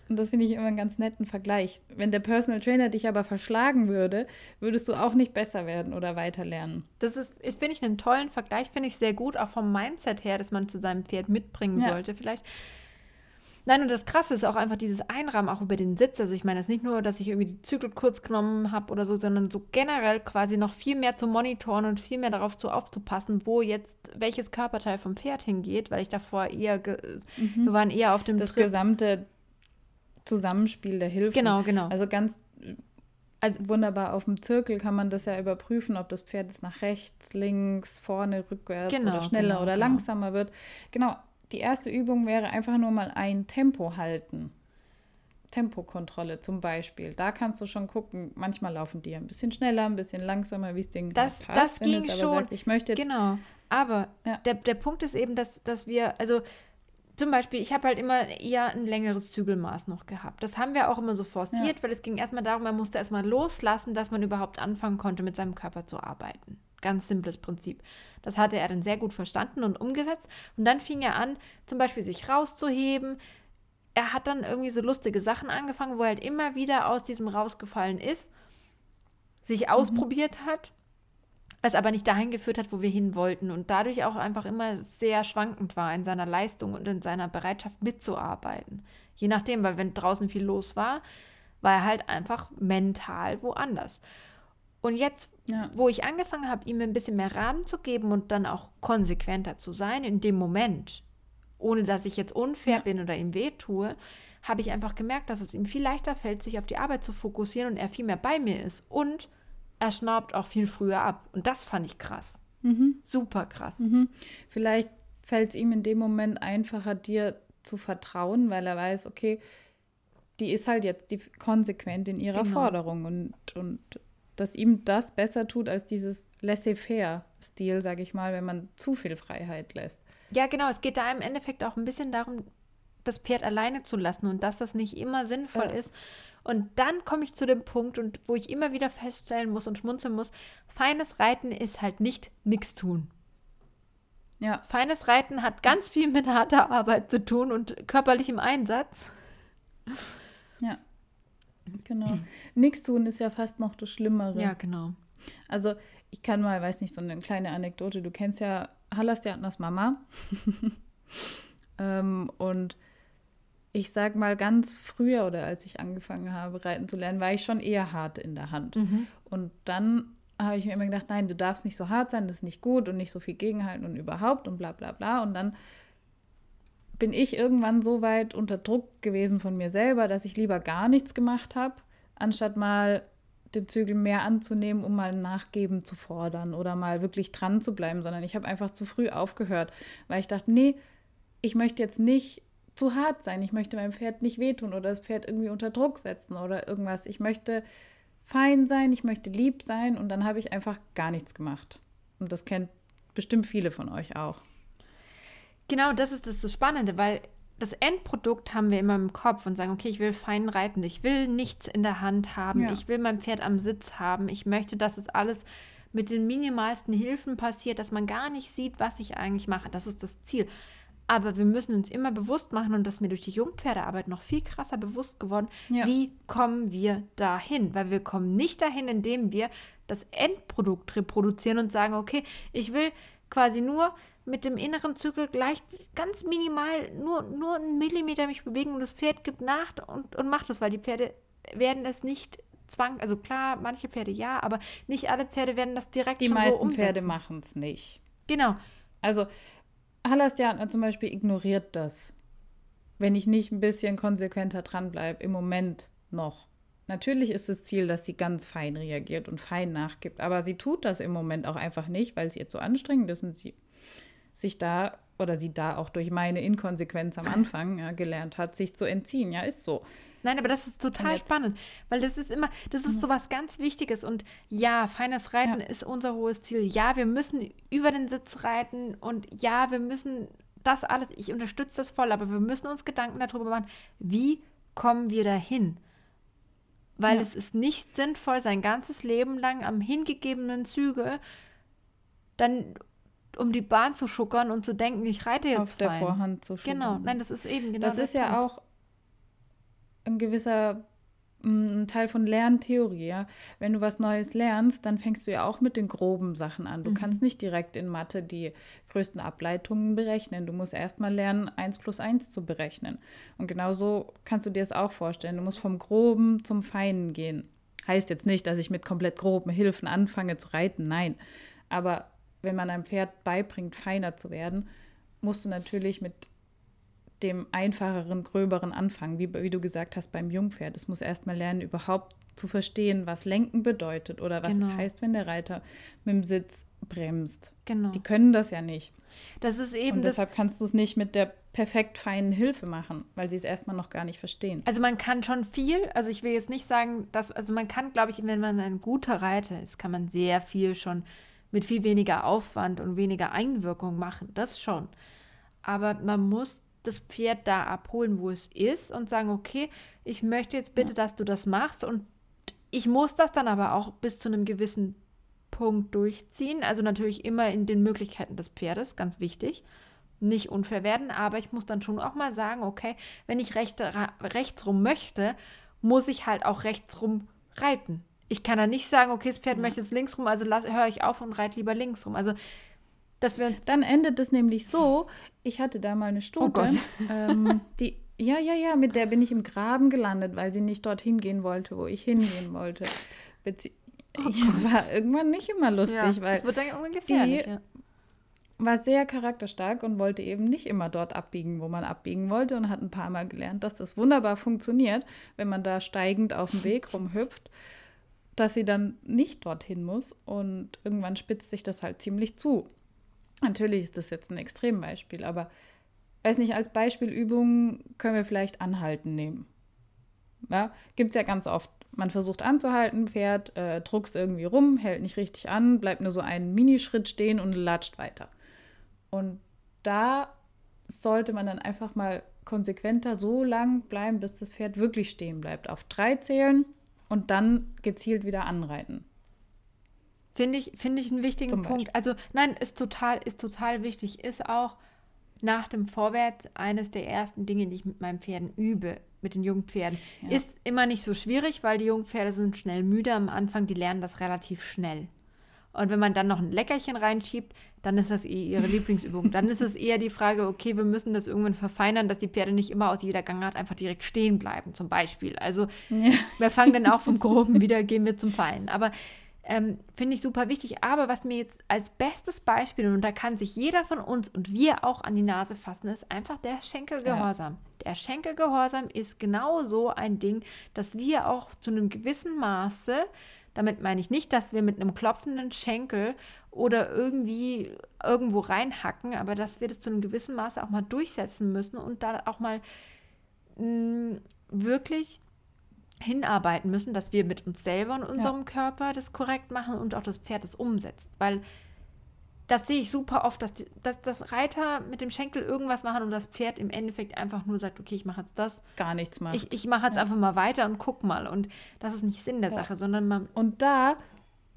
Und das finde ich immer einen ganz netten Vergleich. Wenn der Personal Trainer dich aber verschlagen würde, würdest du auch nicht besser werden oder weiter lernen. Das ist, finde ich, einen tollen Vergleich, finde ich sehr gut, auch vom Mindset her, dass man zu seinem Pferd mitbringen ja. sollte. Vielleicht. Nein, und das Krasse ist auch einfach dieses Einrahmen auch über den Sitz. Also ich meine, es ist nicht nur, dass ich irgendwie die Zügel kurz genommen habe oder so, sondern so generell quasi noch viel mehr zu monitoren und viel mehr darauf zu aufzupassen, wo jetzt welches Körperteil vom Pferd hingeht, weil ich davor eher, mhm. wir waren eher auf dem Das Trip. gesamte Zusammenspiel der Hilfe. Genau, genau. Also ganz also wunderbar auf dem Zirkel kann man das ja überprüfen, ob das Pferd jetzt nach rechts, links, vorne, rückwärts genau, oder schneller genau, oder genau. langsamer wird. Genau, die erste Übung wäre einfach nur mal ein Tempo halten. Tempokontrolle zum Beispiel. Da kannst du schon gucken, manchmal laufen die ein bisschen schneller, ein bisschen langsamer, wie es denen das, passt. Das ging schon. Sagst, ich möchte jetzt, genau. Aber ja. der, der Punkt ist eben, dass, dass wir, also zum Beispiel, ich habe halt immer eher ein längeres Zügelmaß noch gehabt. Das haben wir auch immer so forciert, ja. weil es ging erstmal darum, man musste erstmal loslassen, dass man überhaupt anfangen konnte, mit seinem Körper zu arbeiten. Ganz simples Prinzip. Das hatte er dann sehr gut verstanden und umgesetzt. Und dann fing er an, zum Beispiel sich rauszuheben. Er hat dann irgendwie so lustige Sachen angefangen, wo er halt immer wieder aus diesem rausgefallen ist, sich mhm. ausprobiert hat was aber nicht dahin geführt hat, wo wir hin wollten und dadurch auch einfach immer sehr schwankend war in seiner Leistung und in seiner Bereitschaft mitzuarbeiten. Je nachdem, weil wenn draußen viel los war, war er halt einfach mental woanders. Und jetzt, Ja. wo ich angefangen habe, ihm ein bisschen mehr Rahmen zu geben und dann auch konsequenter zu sein in dem Moment, ohne dass ich jetzt unfair Ja. bin oder ihm wehtue, habe ich einfach gemerkt, dass es ihm viel leichter fällt, sich auf die Arbeit zu fokussieren und er viel mehr bei mir ist. Und er schnaubt auch viel früher ab. Und das fand ich krass. Mhm. Super krass. Mhm. Vielleicht fällt es ihm in dem Moment einfacher, dir zu vertrauen, weil er weiß, okay, die ist halt jetzt die konsequent in ihrer Genau. Forderung und, und dass ihm das besser tut als dieses laissez-faire-Stil, sage ich mal, wenn man zu viel Freiheit lässt. Ja, genau. Es geht da im Endeffekt auch ein bisschen darum, das Pferd alleine zu lassen und dass das nicht immer sinnvoll Ja. ist. Und dann komme ich zu dem Punkt, und wo ich immer wieder feststellen muss und schmunzeln muss, feines Reiten ist halt nicht nichts tun. Ja, Feines Reiten hat ganz viel mit harter Arbeit zu tun und körperlichem Einsatz. ja. Genau. Nichts tun ist ja fast noch das Schlimmere. Ja, genau. Also ich kann mal, weiß nicht, so eine kleine Anekdote. Du kennst ja Hallerstjärtners Mama. ähm, und ich sag mal, ganz früher oder als ich angefangen habe, reiten zu lernen, war ich schon eher hart in der Hand. Mhm. Und dann habe ich mir immer gedacht, nein, du darfst nicht so hart sein, das ist nicht gut und nicht so viel gegenhalten und überhaupt und bla bla bla. Und dann bin ich irgendwann so weit unter Druck gewesen von mir selber, dass ich lieber gar nichts gemacht habe, anstatt mal den Zügel mehr anzunehmen, um mal Nachgeben zu fordern oder mal wirklich dran zu bleiben, sondern ich habe einfach zu früh aufgehört, weil ich dachte, nee, ich möchte jetzt nicht zu hart sein, ich möchte meinem Pferd nicht wehtun oder das Pferd irgendwie unter Druck setzen oder irgendwas. Ich möchte fein sein, ich möchte lieb sein und dann habe ich einfach gar nichts gemacht. Und das kennt bestimmt viele von euch auch. Genau, das ist das so Spannende, weil das Endprodukt haben wir immer im Kopf und sagen, okay, ich will fein reiten, ich will nichts in der Hand haben, Ja. ich will mein Pferd am Sitz haben, ich möchte, dass es alles mit den minimalsten Hilfen passiert, dass man gar nicht sieht, was ich eigentlich mache. Das ist das Ziel. Aber wir müssen uns immer bewusst machen, und das ist mir durch die Jungpferdearbeit noch viel krasser bewusst geworden, Ja. wie kommen wir dahin? Weil wir kommen nicht dahin, indem wir das Endprodukt reproduzieren und sagen, okay, ich will quasi nur mit dem inneren Zügel gleich ganz minimal, nur, nur einen Millimeter mich bewegen und das Pferd gibt nach und, und macht das, weil die Pferde werden es nicht zwang, also klar, manche Pferde ja, aber nicht alle Pferde werden das direkt Die schon so meisten umsetzen. Pferde machen es nicht. Genau. Also Hallerstjärtner zum Beispiel ignoriert das, wenn ich nicht ein bisschen konsequenter dranbleibe, im Moment noch. Natürlich ist das Ziel, dass sie ganz fein reagiert und fein nachgibt, aber sie tut das im Moment auch einfach nicht, weil es ihr zu anstrengend ist und sie sich da oder sie da auch durch meine Inkonsequenz am Anfang ja, gelernt hat, sich zu entziehen. Ja, ist so. Nein, aber das ist total spannend, weil das ist immer, das ist so was ganz Wichtiges und ja, feines Reiten Ja. ist unser hohes Ziel. Ja, wir müssen über den Sitz reiten und ja, wir müssen das alles, ich unterstütze das voll, aber wir müssen uns Gedanken darüber machen, wie kommen wir dahin? Weil Ja. es ist nicht sinnvoll, sein ganzes Leben lang am hingegebenen Züge dann um die Bahn zu schuckern und zu denken, ich reite jetzt auf der fein. Vorhand zu Genau, schubbern. nein, das ist eben genau das der ist ja Punkt. auch ein gewisser mm, ein Teil von Lerntheorie. Ja? Wenn du was Neues lernst, dann fängst du ja auch mit den groben Sachen an. Mhm. Du kannst nicht direkt in Mathe die größten Ableitungen berechnen. Du musst erst mal lernen, 1 plus 1 zu berechnen. Und genauso kannst du dir es auch vorstellen. Du musst vom Groben zum Feinen gehen. Heißt jetzt nicht, dass ich mit komplett groben Hilfen anfange zu reiten. Nein. Aber wenn man einem Pferd beibringt, feiner zu werden, musst du natürlich mit dem einfacheren, gröberen anfangen, wie, wie du gesagt hast beim Jungpferd. Es muss erstmal lernen, überhaupt zu verstehen, was Lenken bedeutet oder was Genau. es heißt, wenn der Reiter mit dem Sitz bremst. Genau. Die können das ja nicht. Das ist eben Und deshalb kannst du es nicht mit der perfekt feinen Hilfe machen, weil sie es erstmal noch gar nicht verstehen. Also man kann schon viel, also ich will jetzt nicht sagen, dass, also man kann, glaube ich, wenn man ein guter Reiter ist, kann man sehr viel schon mit viel weniger Aufwand und weniger Einwirkung machen. Das schon. Aber man muss das Pferd da abholen, wo es ist und sagen, okay, ich möchte jetzt bitte, dass du das machst und ich muss das dann aber auch bis zu einem gewissen Punkt durchziehen. Also natürlich immer in den Möglichkeiten des Pferdes, ganz wichtig. Nicht unfair werden, aber ich muss dann schon auch mal sagen, okay, wenn ich recht, rechts rum möchte, muss ich halt auch rechts rum reiten. Ich kann dann nicht sagen, okay, das Pferd möchte es links rum, also höre ich auf und reite lieber links rum. Also, dass wir Dann endet es nämlich so, ich hatte da mal eine Stute, Gott. ähm, die, ja, ja, ja, mit der bin ich im Graben gelandet, weil sie nicht dorthin gehen wollte, wo ich hingehen wollte. Bezie Oh es war irgendwann nicht immer lustig, ja, weil es wird dann irgendwann gefährlich. die Ja. war sehr charakterstark und wollte eben nicht immer dort abbiegen, wo man abbiegen wollte und hat ein paar Mal gelernt, dass das wunderbar funktioniert, wenn man da steigend auf dem Weg rumhüpft, dass sie dann nicht dorthin muss und irgendwann spitzt sich das halt ziemlich zu. Natürlich ist das jetzt ein Extrembeispiel, aber weiß nicht, als Beispielübung können wir vielleicht anhalten nehmen. Ja, gibt es ja ganz oft. Man versucht anzuhalten, Pferd äh, druckst irgendwie rum, hält nicht richtig an, bleibt nur so einen Minischritt stehen und latscht weiter. Und da sollte man dann einfach mal konsequenter so lang bleiben, bis das Pferd wirklich stehen bleibt. Auf drei zählen und dann gezielt wieder anreiten. Finde ich, finde ich einen wichtigen Zum Punkt. Beispiel. Also nein, ist total, ist total wichtig. Ist auch nach dem Vorwärts eines der ersten Dinge, die ich mit meinen Pferden übe, mit den jungen Pferden. Ja. Ist immer nicht so schwierig, weil die jungen Pferde sind schnell müde am Anfang, die lernen das relativ schnell. Und wenn man dann noch ein Leckerchen reinschiebt, dann ist das eh ihre Lieblingsübung. Dann ist es eher die Frage, okay, wir müssen das irgendwann verfeinern, dass die Pferde nicht immer aus jeder Gangart einfach direkt stehen bleiben, zum Beispiel. Also Ja. wir fangen dann auch vom Groben wieder, gehen wir zum Feinen. Aber ähm, finde ich super wichtig. Aber was mir jetzt als bestes Beispiel, und da kann sich jeder von uns und wir auch an die Nase fassen, ist einfach der Schenkelgehorsam. Der Schenkelgehorsam ist genau so ein Ding, dass wir auch zu einem gewissen Maße, damit meine ich nicht, dass wir mit einem klopfenden Schenkel oder irgendwie irgendwo reinhacken, aber dass wir das zu einem gewissen Maße auch mal durchsetzen müssen und da auch mal mh, wirklich hinarbeiten müssen, dass wir mit uns selber und unserem Körper das korrekt machen und auch das Pferd das umsetzt. Weil das sehe ich super oft, dass, die, dass das Reiter mit dem Schenkel irgendwas machen und das Pferd im Endeffekt einfach nur sagt, okay, ich mache jetzt das. Gar nichts macht. Ich, ich mache jetzt einfach mal weiter und guck mal. Und das ist nicht Sinn der Ja. Sache, sondern man. Und da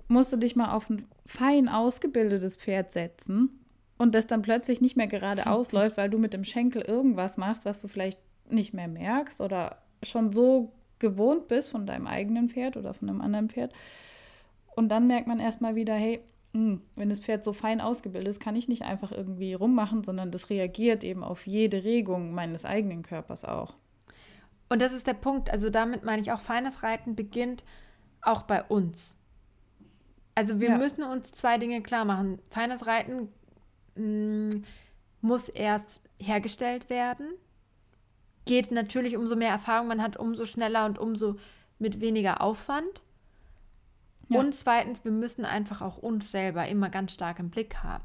musst du dich mal auf ein fein ausgebildetes Pferd setzen und das dann plötzlich nicht mehr geradeaus läuft, weil du mit dem Schenkel irgendwas machst, was du vielleicht nicht mehr merkst oder schon so gewohnt bist von deinem eigenen Pferd oder von einem anderen Pferd. Und dann merkt man erstmal wieder, hey, hm, wenn das Pferd so fein ausgebildet ist, kann ich nicht einfach irgendwie rummachen, sondern das reagiert eben auf jede Regung meines eigenen Körpers auch. Und das ist der Punkt. Also damit meine ich auch, feines Reiten beginnt auch bei uns. Also wir Ja. müssen uns zwei Dinge klar machen. Feines Reiten mh, muss erst hergestellt werden. Geht natürlich, umso mehr Erfahrung man hat, umso schneller und umso mit weniger Aufwand. Ja. Und zweitens, wir müssen einfach auch uns selber immer ganz stark im Blick haben.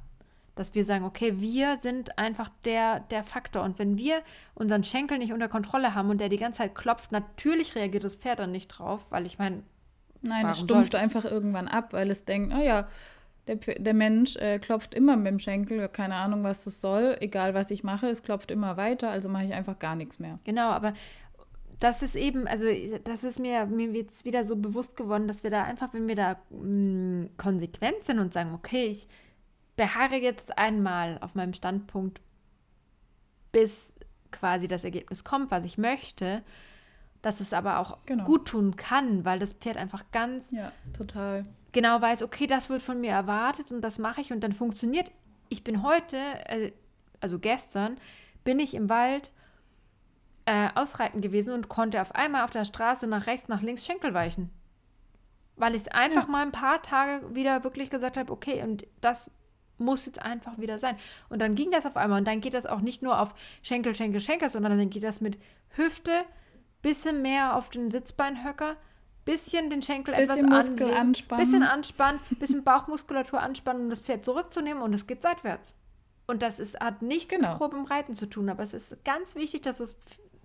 Dass wir sagen, okay, wir sind einfach der, der Faktor. Und wenn wir unseren Schenkel nicht unter Kontrolle haben und der die ganze Zeit klopft, natürlich reagiert das Pferd dann nicht drauf, weil ich meine, Nein, es stumpft einfach irgendwann ab, weil es denkt, oh ja, der, der Mensch äh, klopft immer mit dem Schenkel, keine Ahnung, was das soll, egal was ich mache, es klopft immer weiter, also mache ich einfach gar nichts mehr. Genau, aber das ist eben, also das ist mir, mir jetzt wieder so bewusst geworden, dass wir da einfach, wenn wir da mh, konsequent sind und sagen, okay, ich beharre jetzt einmal auf meinem Standpunkt, bis quasi das Ergebnis kommt, was ich möchte, dass es aber auch Genau. gut tun kann, weil das Pferd einfach ganz Ja, total. genau weiß, okay, das wird von mir erwartet und das mache ich und dann funktioniert. Ich bin heute, äh, also gestern, bin ich im Wald äh, ausreiten gewesen und konnte auf einmal auf der Straße nach rechts, nach links Schenkel weichen. Weil ich einfach Ja. mal ein paar Tage wieder wirklich gesagt habe, okay, und das muss jetzt einfach wieder sein. Und dann ging das auf einmal und dann geht das auch nicht nur auf Schenkel, Schenkel, Schenkel, sondern dann geht das mit Hüfte, bisschen mehr auf den Sitzbeinhöcker, bisschen den Schenkel etwas Bisschen Muskel anlegen, anspannen. bisschen anspannen, bisschen Bauchmuskulatur anspannen, um das Pferd zurückzunehmen und es geht seitwärts. Und das ist, hat nichts Genau. mit grobem Reiten zu tun, aber es ist ganz wichtig, dass das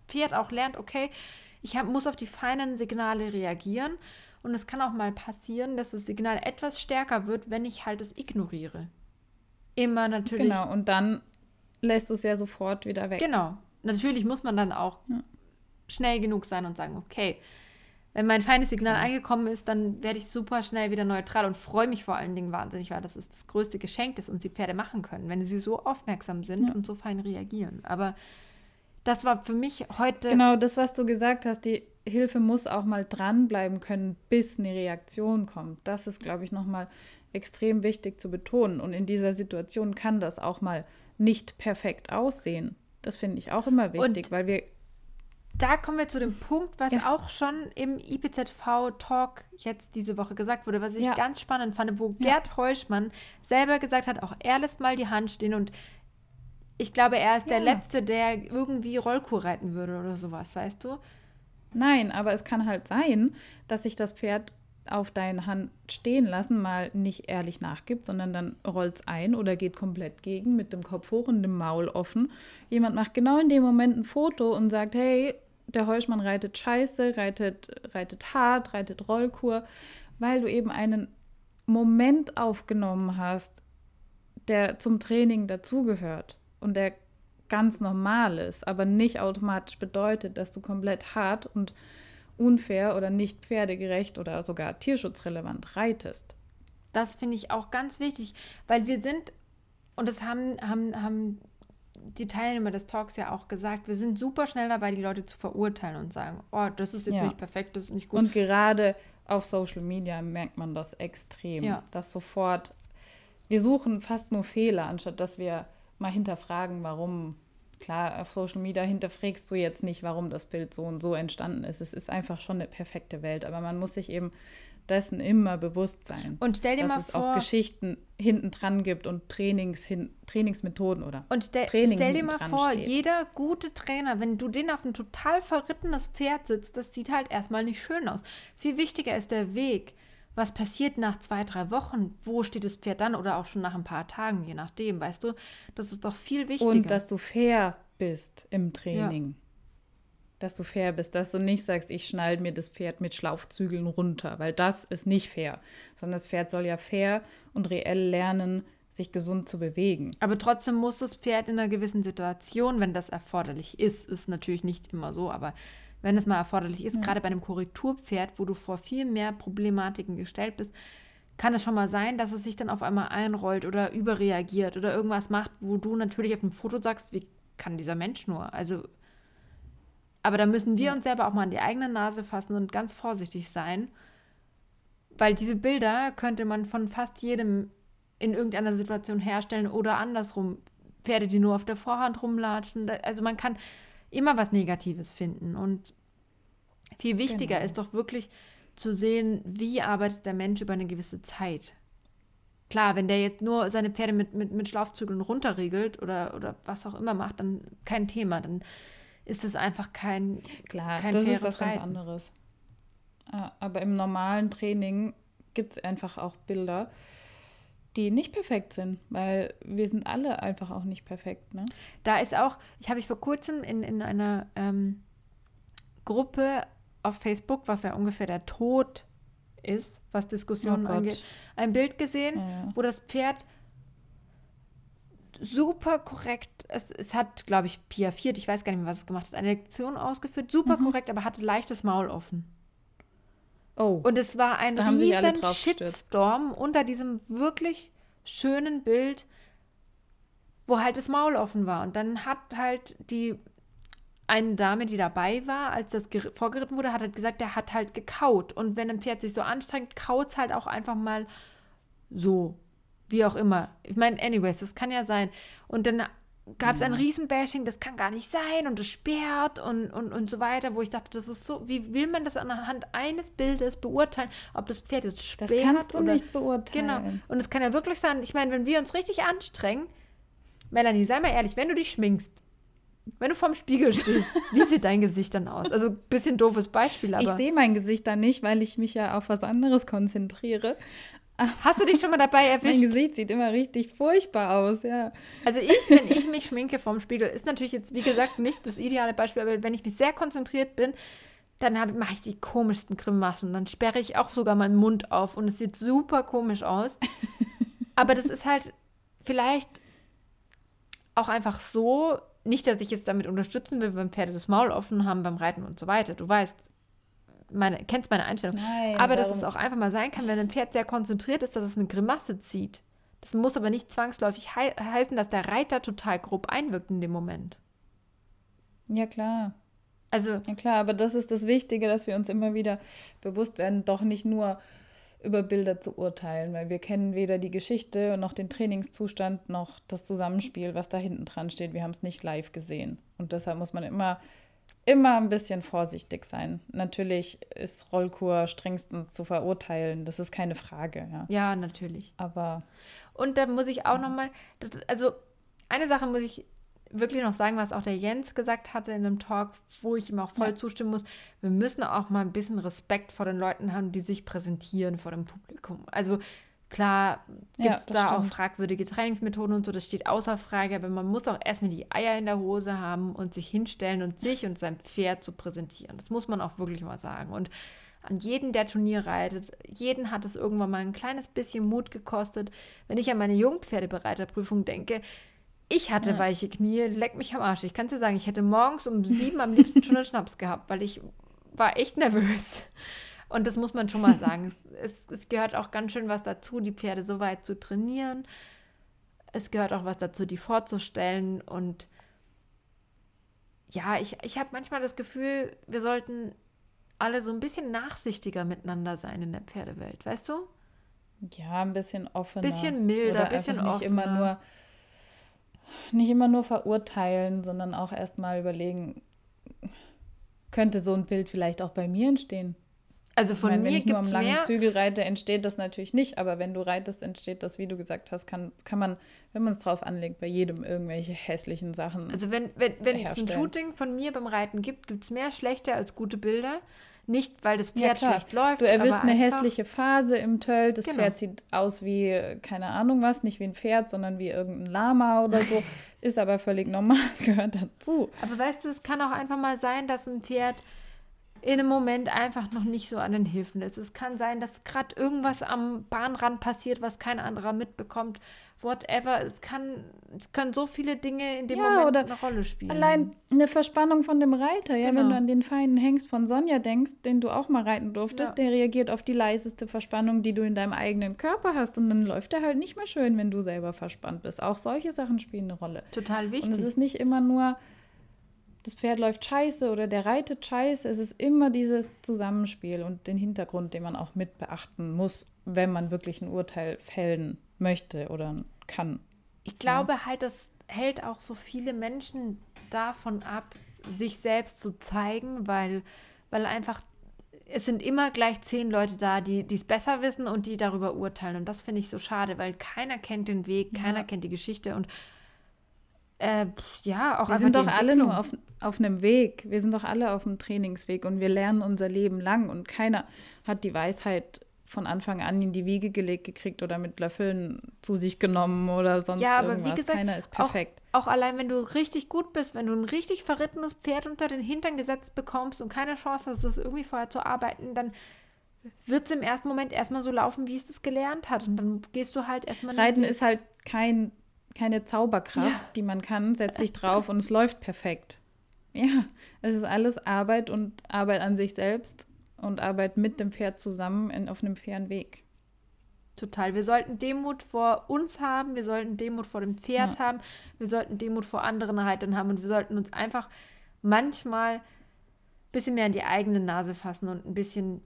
Pferd auch lernt, okay, ich hab, muss auf die feinen Signale reagieren und es kann auch mal passieren, dass das Signal etwas stärker wird, wenn ich halt es ignoriere. Immer natürlich. Genau, und dann lässt du es ja sofort wieder weg. Genau. Natürlich muss man dann auch Ja. Schnell genug sein und sagen, okay, wenn mein feines Signal angekommen ist, dann werde ich super schnell wieder neutral und freue mich vor allen Dingen wahnsinnig, weil das ist das größte Geschenk, das uns die Pferde machen können, wenn sie so aufmerksam sind Ja. und so fein reagieren. Aber das war für mich heute Genau, das, was du gesagt hast, die Hilfe muss auch mal dranbleiben können, bis eine Reaktion kommt. Das ist, glaube ich, nochmal extrem wichtig zu betonen. Und in dieser Situation kann das auch mal nicht perfekt aussehen. Das finde ich auch immer wichtig, Und weil wir da kommen wir zu dem Punkt, was Ja. auch schon im IPZV-Talk jetzt diese Woche gesagt wurde, was ich Ja. ganz spannend fand, wo Ja. Gerd Heuschmann selber gesagt hat, auch er lässt mal die Hand stehen und ich glaube, er ist der. Letzte, der irgendwie Rollkur reiten würde oder sowas, weißt du? Nein, aber es kann halt sein, dass sich das Pferd auf deine Hand stehen lassen, mal nicht ehrlich nachgibt, sondern dann rollt's ein oder geht komplett gegen mit dem Kopf hoch und dem Maul offen. Jemand macht genau in dem Moment ein Foto und sagt, hey, der Heuschmann reitet scheiße, reitet, reitet hart, reitet Rollkur, weil du eben einen Moment aufgenommen hast, der zum Training dazugehört und der ganz normal ist, aber nicht automatisch bedeutet, dass du komplett hart und unfair oder nicht pferdegerecht oder sogar tierschutzrelevant reitest. Das finde ich auch ganz wichtig, weil wir sind, und das haben, haben, haben die Teilnehmer des Talks ja auch gesagt, wir sind super schnell dabei, die Leute zu verurteilen und sagen, oh, das ist jetzt Ja. nicht perfekt, das ist nicht gut. Und gerade auf Social Media merkt man das extrem, Ja. dass sofort, wir suchen fast nur Fehler, anstatt dass wir mal hinterfragen, warum. Klar, auf Social Media hinterfragst du jetzt nicht, warum das Bild so und so entstanden ist. Es ist einfach schon eine perfekte Welt, aber man muss sich eben dessen immer bewusst sein. Und stell dir dass mal es vor, auch Geschichten hinten dran gibt und Trainings hin, Trainingsmethoden oder Und stell, Training stell dir mal vor, steht. jeder gute Trainer, wenn du den auf ein total verrittenes Pferd sitzt, das sieht halt erstmal nicht schön aus. Viel wichtiger ist der Weg. Was passiert nach zwei, drei Wochen? Wo steht das Pferd dann? Oder auch schon nach ein paar Tagen, je nachdem, weißt du? Das ist doch viel wichtiger. Und dass du fair bist im Training. Dass du fair bist, dass du nicht sagst, ich schnall mir das Pferd mit Schlaufzügeln runter, weil das ist nicht fair. Sondern das Pferd soll ja fair und reell lernen, sich gesund zu bewegen. Aber trotzdem muss das Pferd in einer gewissen Situation, wenn das erforderlich ist, ist natürlich nicht immer so, aber wenn es mal erforderlich ist, gerade bei einem Korrekturpferd, wo du vor viel mehr Problematiken gestellt bist, kann es schon mal sein, dass es sich dann auf einmal einrollt oder überreagiert oder irgendwas macht, wo du natürlich auf dem Foto sagst, wie kann dieser Mensch nur? Also, aber da müssen wir uns selber auch mal an die eigene Nase fassen und ganz vorsichtig sein, weil diese Bilder könnte man von fast jedem in irgendeiner Situation herstellen oder andersrum. Pferde, die nur auf der Vorhand rumlatschen. Also man kann immer was Negatives finden. Und viel wichtiger Genau. ist doch wirklich zu sehen, wie arbeitet der Mensch über eine gewisse Zeit. Klar, wenn der jetzt nur seine Pferde mit, mit, mit Schlaufzügeln runterriegelt oder, oder was auch immer macht, dann kein Thema. Dann ist es einfach kein, Klar, Kein das ist was ganz Reiten. anderes. Ah, Aber im normalen Training gibt es einfach auch Bilder, die nicht perfekt sind, weil wir sind alle einfach auch nicht perfekt. Ne? Da ist auch, ich habe ich vor kurzem in, in einer ähm, Gruppe auf Facebook, was ja ungefähr der Tod ist, was Diskussionen Oh angeht, ein Bild gesehen, ja. wo das Pferd super korrekt, es, es hat, glaube ich, piaffiert, ich weiß gar nicht mehr, was es gemacht hat, eine Lektion ausgeführt, super Mhm. korrekt, aber hatte leichtes Maul offen. Oh, Und es war ein riesen drauf gestürzt. Shitstorm unter diesem wirklich schönen Bild, wo halt das Maul offen war. Und dann hat halt die eine Dame, die dabei war, als das ger- vorgeritten wurde, hat halt gesagt, der hat halt gekaut. Und wenn ein Pferd sich so anstrengt, kaut es halt auch einfach mal so. Wie auch immer. Ich meine, anyways, das kann ja sein. Und dann gab es ein Riesenbashing, das kann gar nicht sein und es sperrt und, und, und so weiter, wo ich dachte, das ist so, wie will man das anhand eines Bildes beurteilen, ob das Pferd jetzt sperrt das kannst du oder nicht beurteilen. Genau. Und es kann ja wirklich sein, ich meine, wenn wir uns richtig anstrengen, Melanie, sei mal ehrlich, wenn du dich schminkst, wenn du vorm Spiegel stehst, wie sieht dein Gesicht dann aus? Also, bisschen doofes Beispiel, aber Ich sehe mein Gesicht dann nicht, weil ich mich ja auf was anderes konzentriere. Hast du dich schon mal dabei Mein erwischt? Gesicht sieht immer richtig furchtbar aus, ja. Also ich, wenn ich mich schminke vorm Spiegel, ist natürlich jetzt, wie gesagt, nicht das ideale Beispiel, aber wenn ich mich sehr konzentriert bin, dann mache ich die komischsten Grimassen. Dann sperre ich auch sogar meinen Mund auf und es sieht super komisch aus. Aber das ist halt vielleicht auch einfach so, nicht, dass ich jetzt damit unterstützen will, wenn Pferde das Maul offen haben beim Reiten und so weiter. Du weißt, meine, kennst meine Einstellung. Nein, aber dass es auch einfach mal sein kann, wenn ein Pferd sehr konzentriert ist, dass es eine Grimasse zieht. Das muss aber nicht zwangsläufig hei heißen, dass der Reiter total grob einwirkt in dem Moment. Ja, klar. Also, Ja klar, aber das ist das Wichtige, dass wir uns immer wieder bewusst werden, doch nicht nur über Bilder zu urteilen, weil wir kennen weder die Geschichte noch den Trainingszustand noch das Zusammenspiel, was da hinten dran steht. Wir haben es nicht live gesehen. Und deshalb muss man immer immer ein bisschen vorsichtig sein. Natürlich ist Rollkur strengstens zu verurteilen, das ist keine Frage. Ja, ja natürlich. Aber. Und da muss ich auch nochmal, also eine Sache muss ich wirklich noch sagen, was auch der Jens gesagt hatte in einem Talk, wo ich ihm auch voll ja. zustimmen muss. Wir müssen auch mal ein bisschen Respekt vor den Leuten haben, die sich präsentieren vor dem Publikum. Also klar gibt es ja, da stimmt. auch fragwürdige Trainingsmethoden und so, das steht außer Frage, aber man muss auch erstmal die Eier in der Hose haben und sich hinstellen und sich und sein Pferd zu präsentieren. Das muss man auch wirklich mal sagen. Und an jeden, der Turnier reitet, jeden hat es irgendwann mal ein kleines bisschen Mut gekostet. Wenn ich an meine Jungpferdebereiterprüfung denke, ich hatte ja. weiche Knie, leck mich am Arsch. Ich kann es dir sagen, ich hätte morgens um sieben am liebsten schon einen Schnaps gehabt, weil ich war echt nervös. Und das muss man schon mal sagen. es, es, es gehört auch ganz schön was dazu, die Pferde so weit zu trainieren. Es gehört auch was dazu, die vorzustellen. Und ja, ich, ich habe manchmal das Gefühl, wir sollten alle so ein bisschen nachsichtiger miteinander sein in der Pferdewelt, weißt du? Ja, ein bisschen offener. Bisschen milder, ein bisschen offener. Nicht immer nur nicht immer nur verurteilen, sondern auch erstmal überlegen, könnte so ein Bild vielleicht auch bei mir entstehen? Also von meine, mir wenn ich nur am langen. Zügel reite, entsteht das natürlich nicht, aber wenn du reitest, entsteht das, wie du gesagt hast, kann, kann man, wenn man es drauf anlegt, bei jedem irgendwelche hässlichen Sachen. Also wenn, wenn, wenn es ein Shooting von mir beim Reiten gibt, gibt es mehr schlechte als gute Bilder. Nicht, weil das Pferd ja, schlecht läuft. Du erwischst eine hässliche Phase im Töll. Das genau. Pferd sieht aus wie, keine Ahnung was, nicht wie ein Pferd, sondern wie irgendein Lama oder so. Ist aber völlig normal, gehört dazu. Aber weißt du, es kann auch einfach mal sein, dass ein Pferd in einem Moment einfach noch nicht so an den Hilfen ist. Es kann sein, dass gerade irgendwas am Bahnrand passiert, was kein anderer mitbekommt whatever. Es kann, es können so viele Dinge in dem ja, Moment eine Rolle spielen. Allein eine Verspannung von dem Reiter, ja, genau. wenn du an den feinen Hengst von Sonja denkst, den du auch mal reiten durftest, ja. der reagiert auf die leiseste Verspannung, die du in deinem eigenen Körper hast und dann läuft er halt nicht mehr schön, wenn du selber verspannt bist. Auch solche Sachen spielen eine Rolle. Total wichtig. Und es ist nicht immer nur das Pferd läuft scheiße oder der reitet scheiße. Es ist immer dieses Zusammenspiel und den Hintergrund, den man auch mit beachten muss, wenn man wirklich ein Urteil fällen möchte oder kann. Ich glaube ja. halt, das hält auch so viele Menschen davon ab, sich selbst zu zeigen, weil, weil einfach es sind immer gleich zehn Leute da, die es besser wissen und die darüber urteilen. Und das finde ich so schade, weil keiner kennt den Weg, keiner ja. kennt die Geschichte und äh, ja, auch Wir sind doch alle nur auf, auf einem Weg. Wir sind doch alle auf einem Trainingsweg und wir lernen unser Leben lang und keiner hat die Weisheit von Anfang an in die Wiege gelegt gekriegt oder mit Löffeln zu sich genommen oder sonst ja, aber irgendwas. Wie gesagt, Keiner ist perfekt. Auch, auch, allein, wenn du richtig gut bist, wenn du ein richtig verrittenes Pferd unter den Hintern gesetzt bekommst und keine Chance hast, das irgendwie vorher zu arbeiten, dann wird es im ersten Moment erstmal so laufen, wie es es gelernt hat. Und dann gehst du halt erstmal. Reiten ist halt kein, keine Zauberkraft, ja. die man kann, setzt sich drauf und es läuft perfekt. Ja, es ist alles Arbeit und Arbeit an sich selbst und arbeiten mit dem Pferd zusammen in, auf einem fairen Weg. Total. Wir sollten Demut vor uns haben, wir sollten Demut vor dem Pferd ja. haben, wir sollten Demut vor anderen Reitern haben und wir sollten uns einfach manchmal ein bisschen mehr in die eigene Nase fassen und ein bisschen.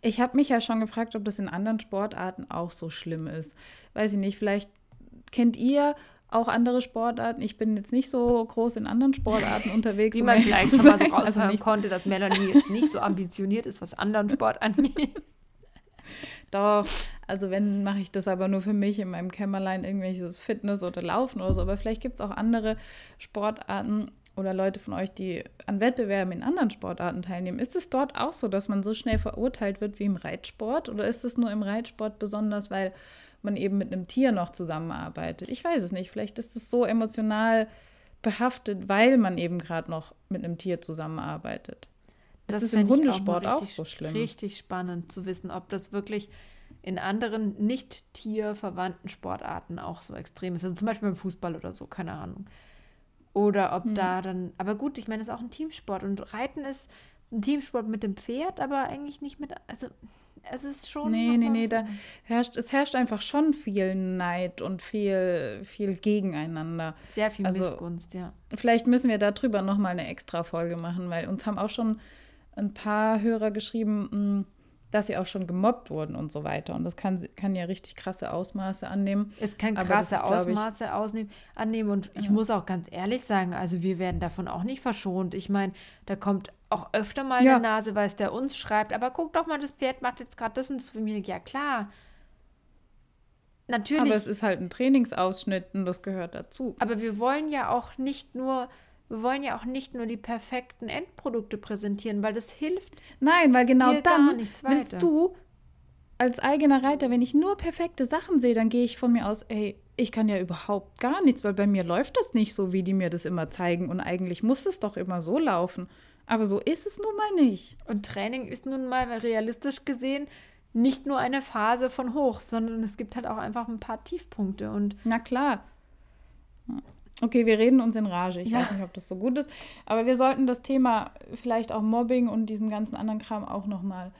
Ich habe mich ja schon gefragt, ob das in anderen Sportarten auch so schlimm ist. Weiß ich nicht, vielleicht kennt ihr auch andere Sportarten. Ich bin jetzt nicht so groß in anderen Sportarten unterwegs. Wie man vielleicht schon mal so raushören also konnte, dass Melanie nicht so ambitioniert ist, was anderen Sport angeht. Doch, also wenn, mache ich das aber nur für mich in meinem Kämmerlein, irgendwelches Fitness oder Laufen oder so. Aber vielleicht gibt es auch andere Sportarten oder Leute von euch, die an Wettbewerben in anderen Sportarten teilnehmen. Ist es dort auch so, dass man so schnell verurteilt wird wie im Reitsport? Oder ist es nur im Reitsport besonders, weil man eben mit einem Tier noch zusammenarbeitet. Ich weiß es nicht. Vielleicht ist es so emotional behaftet, weil man eben gerade noch mit einem Tier zusammenarbeitet. Das, das ist im Hundesport auch, richtig, auch, so schlimm. Richtig spannend zu wissen, ob das wirklich in anderen nicht tierverwandten Sportarten auch so extrem ist. Also zum Beispiel beim Fußball oder so, keine Ahnung. Oder ob hm. da dann, aber gut, ich meine, es ist auch ein Teamsport und Reiten ist ein Teamsport mit dem Pferd, aber eigentlich nicht mit, also es ist schon. Nee, nee, nee, da herrscht, es herrscht einfach schon viel Neid und viel, viel Gegeneinander. Sehr viel also, Missgunst, ja. Vielleicht müssen wir darüber nochmal eine extra Folge machen, weil uns haben auch schon ein paar Hörer geschrieben, hm, dass sie auch schon gemobbt wurden und so weiter. Und das kann, kann ja richtig krasse Ausmaße annehmen. Es kann krasse ist, Ausmaße ich, ausnehmen, annehmen. Und ich ja. muss auch ganz ehrlich sagen, also wir werden davon auch nicht verschont. Ich meine, da kommt auch öfter mal ja. eine Nase, weil es der uns schreibt, aber guck doch mal, das Pferd macht jetzt gerade das und das für mich. Ja, klar. Natürlich. Aber es ist halt ein Trainingsausschnitt und das gehört dazu. Aber wir wollen ja auch nicht nur wir wollen ja auch nicht nur die perfekten Endprodukte präsentieren, weil das hilft. Nein, weil genau dann willst du als eigener Reiter, wenn ich nur perfekte Sachen sehe, dann gehe ich von mir aus, ey, ich kann ja überhaupt gar nichts, weil bei mir läuft das nicht so, wie die mir das immer zeigen. Und eigentlich muss es doch immer so laufen. Aber so ist es nun mal nicht. Und Training ist nun mal realistisch gesehen nicht nur eine Phase von hoch, sondern es gibt halt auch einfach ein paar Tiefpunkte. Und Na klar. Okay, wir reden uns in Rage. Ich ja. weiß nicht, ob das so gut ist. Aber wir sollten das Thema vielleicht auch Mobbing und diesen ganzen anderen Kram auch nochmal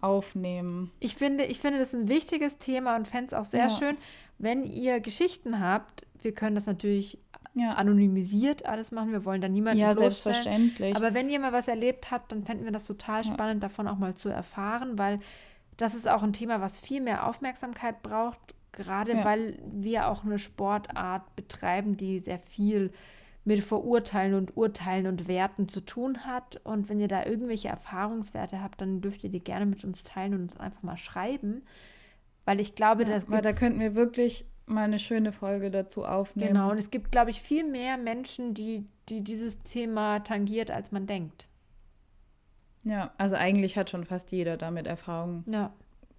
aufnehmen. Ich finde, ich finde das ein wichtiges Thema und fände es auch sehr ja. schön, wenn ihr Geschichten habt. Wir können das natürlich ja. anonymisiert alles machen. Wir wollen da niemanden Ja, selbstverständlich. Aber wenn ihr mal was erlebt habt, dann fänden wir das total spannend, davon auch mal zu erfahren, weil das ist auch ein Thema, was viel mehr Aufmerksamkeit braucht Gerade ja. weil wir auch eine Sportart betreiben, die sehr viel mit Verurteilen und Urteilen und Werten zu tun hat. Und wenn ihr da irgendwelche Erfahrungswerte habt, dann dürft ihr die gerne mit uns teilen und uns einfach mal schreiben. Weil ich glaube, ja, weil da könnten wir wirklich mal eine schöne Folge dazu aufnehmen. Genau, und es gibt, glaube ich, viel mehr Menschen, die, die dieses Thema tangiert, als man denkt. Ja, also eigentlich hat schon fast jeder damit Erfahrung. Ja.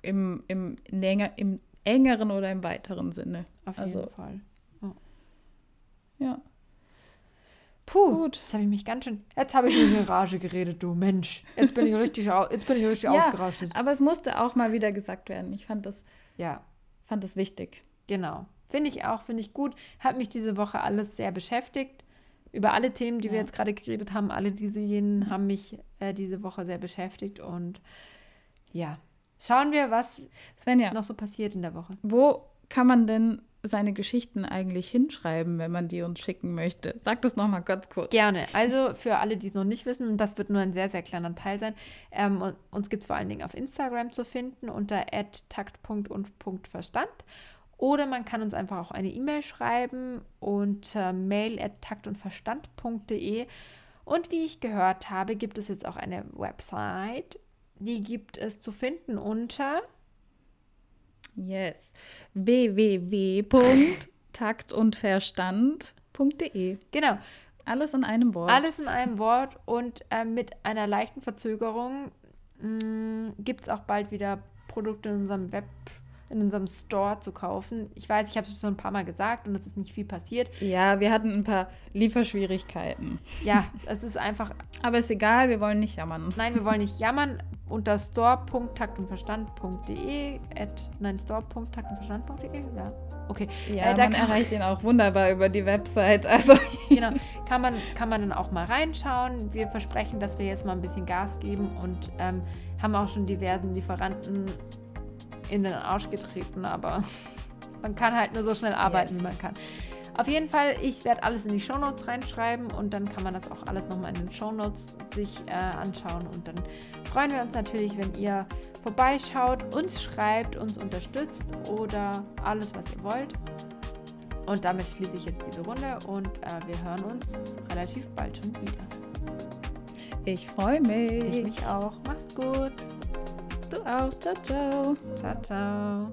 Im, im, länger, im engeren oder im weiteren Sinne. Auf jeden also, Fall. Oh. Ja. Puh, Gut. jetzt habe ich mich ganz schön. Jetzt habe ich in Rage geredet, du Mensch. Jetzt bin ich richtig, jetzt bin ich richtig ja, ausgerastet. Aber es musste auch mal wieder gesagt werden. Ich fand das, ja. fand das wichtig. Genau. Finde ich auch, finde ich gut. Hat mich diese Woche alles sehr beschäftigt. Über alle Themen, die ja. wir jetzt gerade geredet haben, alle diese jenen haben mich äh, diese Woche sehr beschäftigt. Und ja, Schauen wir, was Svenja, noch so passiert in der Woche. Wo kann man denn seine Geschichten eigentlich hinschreiben, wenn man die uns schicken möchte? Sag das nochmal ganz kurz. Gerne. Also für alle, die es noch nicht wissen, das wird nur ein sehr, sehr kleiner Teil sein. Ähm, uns gibt es vor allen Dingen auf Instagram zu finden unter takt.und.verstand. Oder man kann uns einfach auch eine E-Mail schreiben unter mail at taktundverstand.de. Und wie ich gehört habe, gibt es jetzt auch eine Website die gibt es zu finden unter Yes. www.taktundverstand.de. Genau. Alles in einem Wort. Alles in einem Wort und äh, mit einer leichten Verzögerung mm, gibt es auch bald wieder Produkte in unserem Web in unserem Store zu kaufen. Ich weiß, ich habe es schon ein paar Mal gesagt und es ist nicht viel passiert. Ja, wir hatten ein paar Lieferschwierigkeiten. Ja, es ist einfach. Aber ist egal, wir wollen nicht jammern. Nein, wir wollen nicht jammern. Unter store.taktundverstand.de nein, store.taktundverstand.de, ja. Okay. Ja, äh, man erreicht ihn auch wunderbar über die Website. Also. Genau, kann man, kann man dann auch mal reinschauen. Wir versprechen, dass wir jetzt mal ein bisschen Gas geben und ähm, haben auch schon diversen Lieferanten in den Arsch getreten, aber man kann halt nur so schnell arbeiten, yes. wie man kann. Auf jeden Fall, ich werde alles in die Shownotes reinschreiben und dann kann man das auch alles nochmal in den Shownotes sich äh, anschauen. Und dann freuen wir uns natürlich, wenn ihr vorbeischaut, uns schreibt, uns unterstützt oder alles, was ihr wollt. Und damit schließe ich jetzt diese Runde und äh, wir hören uns relativ bald schon wieder. Ich freue mich. Ich mich auch. Mach's gut. du auch. Ciao, ciao. Ciao, ciao.